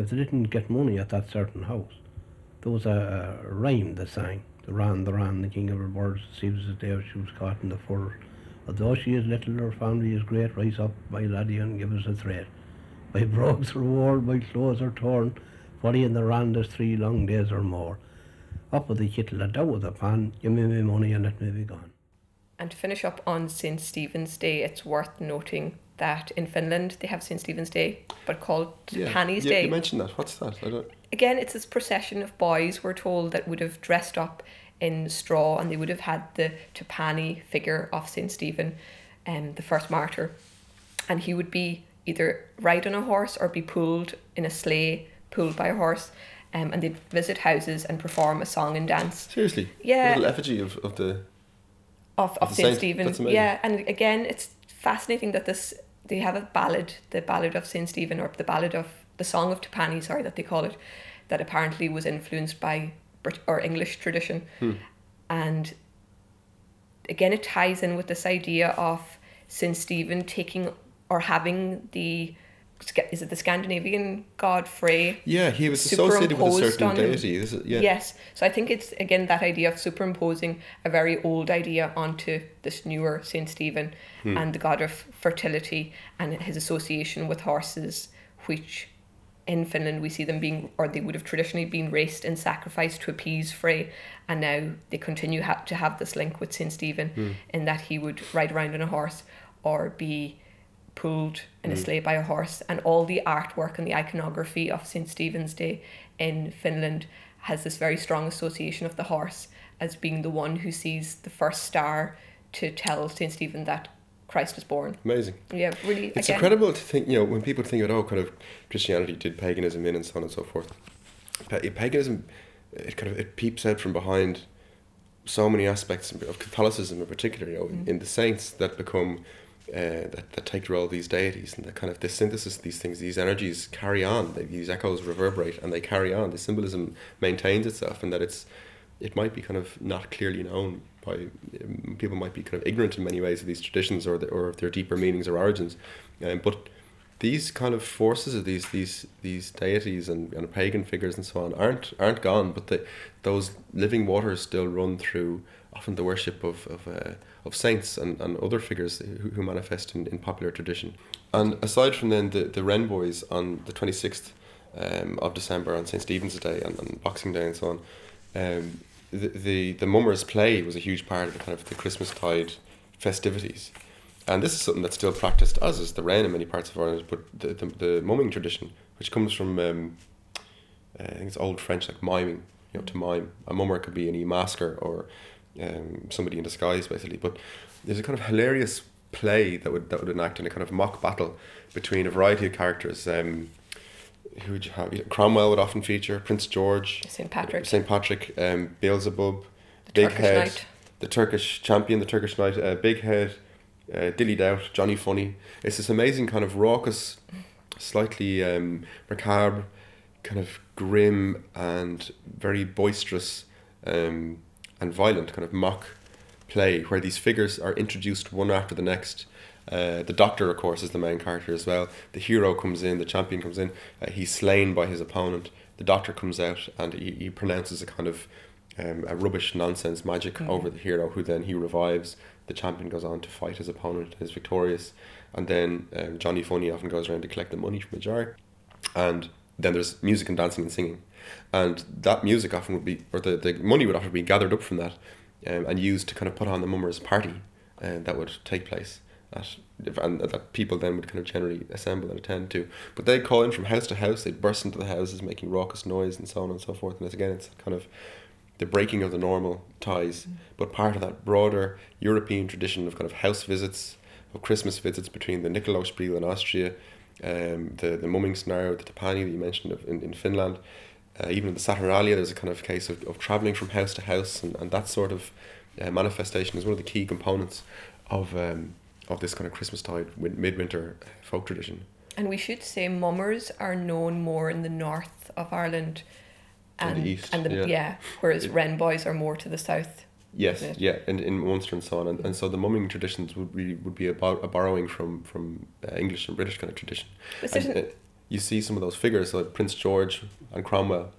If they didn't get money at that certain house, there was a, a rhyme they sang. The ran, the ran, the king of her birds, see was the day she was caught in the fur. Although she is little, her family is great. Rise up, my laddie, and give us a thread. My brogues are worn, my clothes are torn. Forty in the ran, there's three long days or more. Up with the kittle, a down with the pan, give me my money and let me be gone. And to finish up on St. Stephen's Day, it's worth noting that in Finland they have St. Stephen's Day, but called Panny's yeah, Day. You mentioned that. What's that? I don't. Again, it's this procession of boys, we're told, that would have dressed up in straw and they would have had the Tapani figure of St. Stephen, um, the first martyr. And he would be either ride on a horse or be pulled in a sleigh, pulled by a horse. Um, and they'd visit houses and perform a song and dance Seriously. Yeah. A little effigy of, of the. of, of Saint saint. Stephen. Yeah, and again, it's fascinating that this they have a ballad, the ballad of Saint Stephen, or the ballad of the song of Tapani, sorry, that they call it, that apparently was influenced by Brit- or English tradition, Hmm. and again, it ties in with this idea of Saint Stephen taking or having the is it the Scandinavian god Frey Yeah, he was associated with a certain on deity. Is, yeah. Yes. So I think it's again that idea of superimposing a very old idea onto this newer Saint Stephen Hmm. and the god of fertility and his association with horses, which in Finland we see them being or they would have traditionally been raced and sacrificed to appease Frey, and now they continue ha- to have this link with Saint Stephen Hmm. in that he would ride around on a horse or be pulled in a mm. sleigh by a horse, and all the artwork and the iconography of St. Stephen's Day in Finland has this very strong association of the horse as being the one who sees the first star to tell St. Stephen that Christ was born. Amazing. Yeah, really. It's again, incredible to think, you know, when people think about, oh, kind of Christianity did paganism in and so on and so forth. Pa- paganism, it kind of it peeps out from behind so many aspects of Catholicism in particular, you know, in, mm. in the saints that become, uh, that, that take the role of these deities and the kind of the synthesis of these things, these energies carry on, they, these echoes reverberate and they carry on. The symbolism maintains itself and that it's, it might be kind of not clearly known by um, people might be kind of ignorant in many ways of these traditions or the, or their deeper meanings or origins, um, but these kind of forces of these these these deities and, and pagan figures and so on aren't aren't gone, but the, those living waters still run through often the worship of of, uh, of saints and, and other figures who, who manifest in, in popular tradition. And aside from then the the Wren Boys on the twenty sixth um, of December on St Stephen's Day and, and Boxing Day and so on, um, the, the the mummers play was a huge part of the kind of the Christmas tide festivities. And this is something that's still practiced, as is the wren in many parts of Ireland, but the, the, the mumming tradition, which comes from, um, uh, I think it's Old French, like miming, you know, to mime. A mummer could be an masker or um, somebody in disguise, basically. But there's a kind of hilarious play that would that would enact in a kind of mock battle between a variety of characters. Um, who would you have? Cromwell would often feature, Prince George, St. Patrick. St. Patrick, um, Beelzebub, The Big Turkish Head, Knight. the Turkish champion, the Turkish Knight, uh, Big Head, uh, Dilly Doubt, Johnny Funny. It's this amazing kind of raucous, slightly um, macabre, kind of grim and very boisterous um, and violent kind of mock play where these figures are introduced one after the next. Uh, the doctor, of course, is the main character as well. The hero comes in, the champion comes in. Uh, he's slain by his opponent. The doctor comes out and he, he pronounces a kind of um, a rubbish nonsense magic over the hero, who then he revives. The champion goes on to fight his opponent and is victorious. And then um, Johnny Funny often goes around to collect the money from the jar. and then there's music and dancing and singing, and that music often would be, or the, the money would often be gathered up from that, um, and used to kind of put on the mummers party, uh, that would take place. At, and that people then would kind of generally assemble and attend to. But they'd call in from house to house, they'd burst into the houses making raucous noise and so on and so forth. And it's, again, it's kind of the breaking of the normal ties, but part of that broader European tradition of kind of house visits, of Christmas visits between the Nikolausspiel in Austria, um, the, the mumming scenario, the Tapani that you mentioned of, in, in Finland. Uh, even in the Saturnalia, there's a kind of case of, of travelling from house to house, and, and that sort of uh, manifestation is one of the key components of um, of this kind of Christmastide win- midwinter folk tradition. And we should say mummers are known more in the north of Ireland And and the east, and the, yeah. yeah. whereas It- Wren boys are more to the south. Yes, yeah, in, in Munster and so on, and, and so the mumming traditions would really would be a, bor- a borrowing from from uh, English and British kind of tradition. This And, you see some of those figures like Prince George and Cromwell,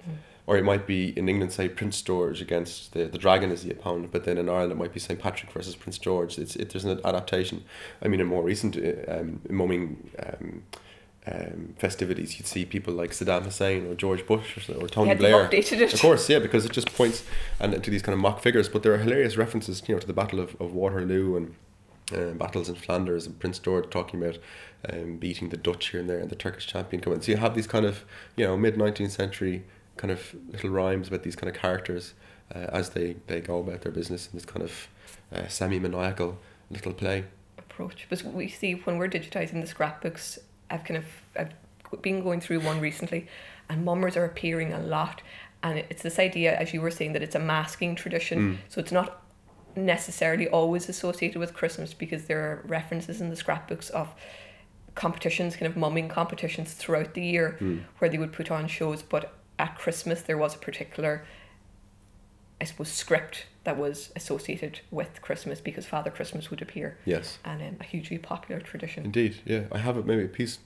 or it might be in England say Prince George against the, the dragon as the opponent, but then in Ireland it might be St Patrick versus Prince George. It's it, there's an adaptation. I mean, in more recent uh, um, mumming. Um, um, festivities, you'd see people like Saddam Hussein or George Bush or, or Tony Yeah, Blair. Of course, yeah, because it just points and to these kind of mock figures. But there are hilarious references, you know, to the Battle of, of Waterloo and uh, battles in Flanders and Prince George talking about um, beating the Dutch here and there and the Turkish champion coming. So you have these kind of you know mid nineteenth century kind of little rhymes about these kind of characters uh, as they, they go about their business in this kind of uh, semi maniacal little play. approach. But we see when we're digitizing the scrapbooks, I've kind of I've been going through one recently, and mummers are appearing a lot, and it's this idea, as you were saying, that it's a masking tradition. So it's not necessarily always associated with Christmas because there are references in the scrapbooks of competitions, kind of mumming competitions throughout the year, where they would put on shows. But at Christmas, there was a particular I suppose, script that was associated with Christmas because Father Christmas would appear Yes. and um, a hugely popular tradition. Indeed, yeah. I have maybe a piece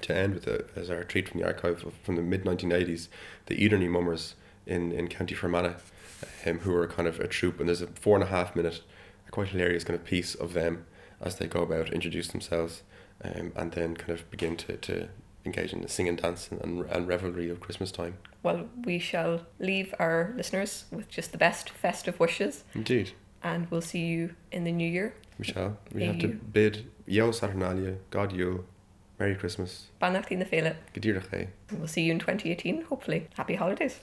to end with a, as our treat from the archive of, from the mid 1980s, the Ederney Mummers in, in County Fermanagh, um, who are kind of a troupe, and there's a four and a half minute, a quite hilarious kind of piece of them as they go about, introduce themselves, um, and then kind of begin to, to engage in the sing and dance and, and, and revelry of Christmas time. Well, we shall leave our listeners with just the best festive wishes, Indeed. and we'll see you in the new year. We shall. We have to bid Io Saturnalia, God Yule, Merry Christmas, Beannachtaí na Féile. Gadira Chay. and We'll see you in 2018, hopefully. Happy holidays.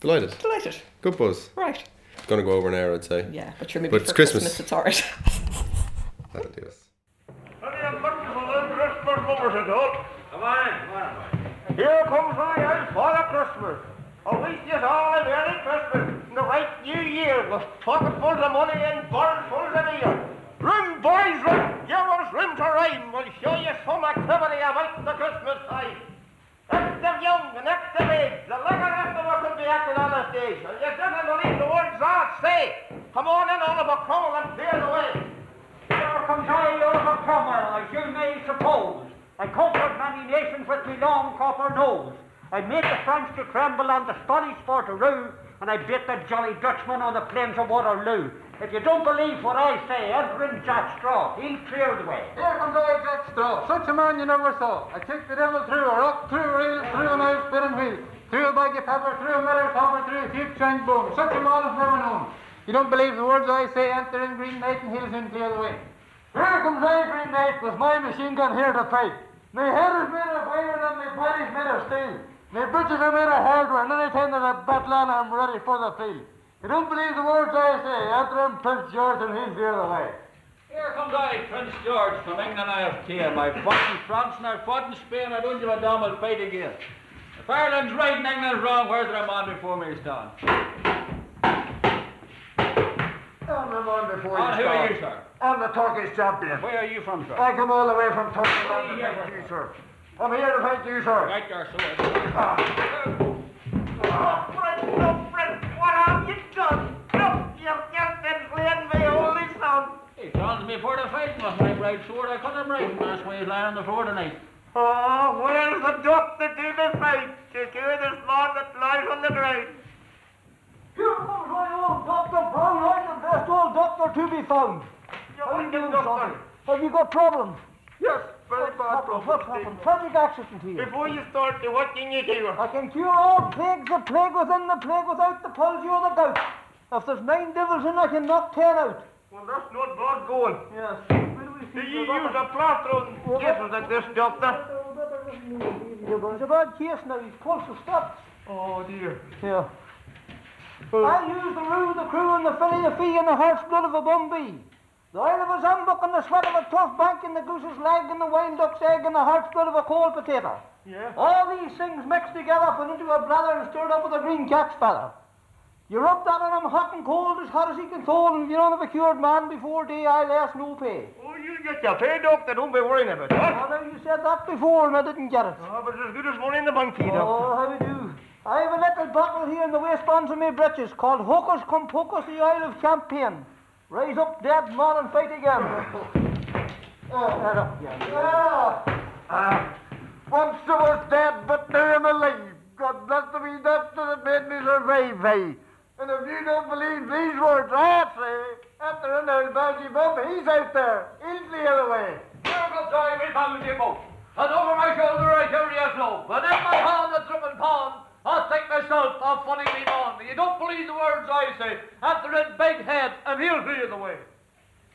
Delighted. Delighted. Good buzz. Right. Gonna go over an hour, I'd say. Yeah, but sure, maybe But it's for Christmas. Christmas, it's alright. That'll do us. Christmas mummers and all. Come on come on. Here comes my house Father Christmas. I wish you all a Merry Christmas and the right New Year with pocketfuls of money and barnfuls of beer. Room, boys, room. Give us room to rhyme. We'll show you some activity about the Christmas time. Active age. The liquor after what can be acted on the words I say. Come on in, Oliver Cromwell, and clear the way. Here comes I, Oliver Cromwell, as you may suppose. I conquered many nations with my long copper nose. I made the French to tremble and the Spanish for to rue, and I bit the Jolly Dutchman on the plains of Waterloo. If you don't believe what I say, enter in Jack Straw. He'll clear the way. Here comes old Jack Straw, such a man you never saw. I kicked the devil through a rock, through a reel, through an ice spinning wheel, through a bag of pepper, through a miller topper, through a few shank bone. Such a man is never known. You don't believe the words I say, enter in Green Knight and he'll soon clear the way. Here comes I, Green Knight, with my machine gun here to fight. My head is made of iron and my body's made of steel. Are made of hardware, and any time there's a battle on, I'm ready for the field. You don't believe the words I say, enter in Prince George and he's the other way. Here comes I, Prince George, from England I have came. I fought in France and I fought in Spain, I don't give a damn, I'll fight again. If Ireland's right and England's wrong, where's the man before me stand? I'm the man before And you who are you, sir? I'm the Turkish champion. Where are you from, sir? I come all the way from Turkey to fight you, sir. I'm here to fight you, sir. Right there, sword. Oh, Fred, no, Fred, what have you done? Look, you've just been playing my only son. He challenged me for the fight with my bright sword. I cut him right, and that's why he's lying on the floor tonight. Oh, where's the duck to do the fight? To cure this man that lies on the ground. Here comes my old Dr. Brownlight, the best old doctor to be found. You How you wicked doing, doctor. Have you got problems? Yes, very bad What's trouble. happened? Tragic accident here. Before you start, what can you do? I can cure all plagues, the plague within, the plague without, the palsy or the gout. If there's nine devils in, I can knock ten out. Well, that's not bad going. Yes. Do we Do see you use a plaster on cases like this, doctor? It's a bad case now, his pulse has stopped. Oh, dear. Yeah. Oh. I use the rue, the crew, and the filly, of the fee, and the heart's blood of a bumbee. The oil of a zambuck, and the sweat of a tough bank, and the goose's leg, and the wild duck's egg, and the heart's blood of a cold potato. Yeah. All these things mixed together, put into a blather, and stirred up with a green cat's feather. You rub that on him hot and cold, as hot as he can throw, and if you don't have a cured man before day, I'll ask no pay. Oh, you get your pay, doctor. Don't be worrying about that. Oh, now you said that before, and I didn't get it. Oh, but it's as good as money in the bank doctor. Oh, how do you do? I have a little bottle here in the waistbands of my breeches called Hocus Cum Pocus, the Isle of Champagne. Rise up, dead man, and fight again. oh, head up, yeah. Ah, once I was dead, but now I'm alive. God bless the wee doctor that made me survive, hey. And if you don't believe these words I say, after an old baggy bum, he's out there. He'll clear away. Here comes I, we found you both. And over my shoulder I carry a slope. And in my hand a dripping palm, I'll think myself a funny me on. You don't believe the words I say. After that big head, and he'll clear the way.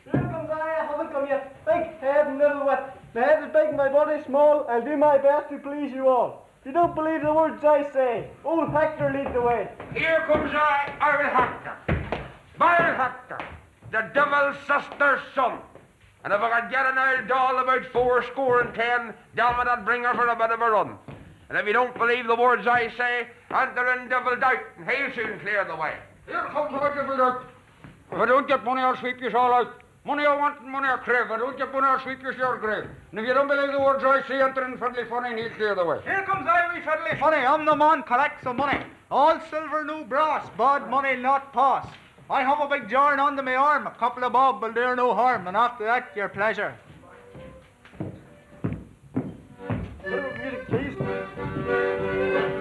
Here comes I, I haven't come yet. Big head and little wet. My head is big, my body small. I'll do my best to please you all. If you don't believe the words I say, old Hector lead the way. Here comes I, Earl Hector. Earl Hector, the devil's sister's son. And if I could get an old doll about four score and ten, down with that bring her for a bit of a run. And if you don't believe the words I say, enter in devil doubt, and he'll soon clear the way. Here comes our devil doubt. If I don't get money, I'll sweep you all out. Money I want and money I crave. If I don't get money, I'll sweep you to your grave. And if you don't believe the words I say, enter in friendly Funny and he'll clear the way. Here comes Ivy friendly Funny. I'm the man collects the money. All silver, no brass. Bad money not pass. I have a big jar under my arm. A couple of bob will do no harm. And after that, your pleasure. Music, please. Música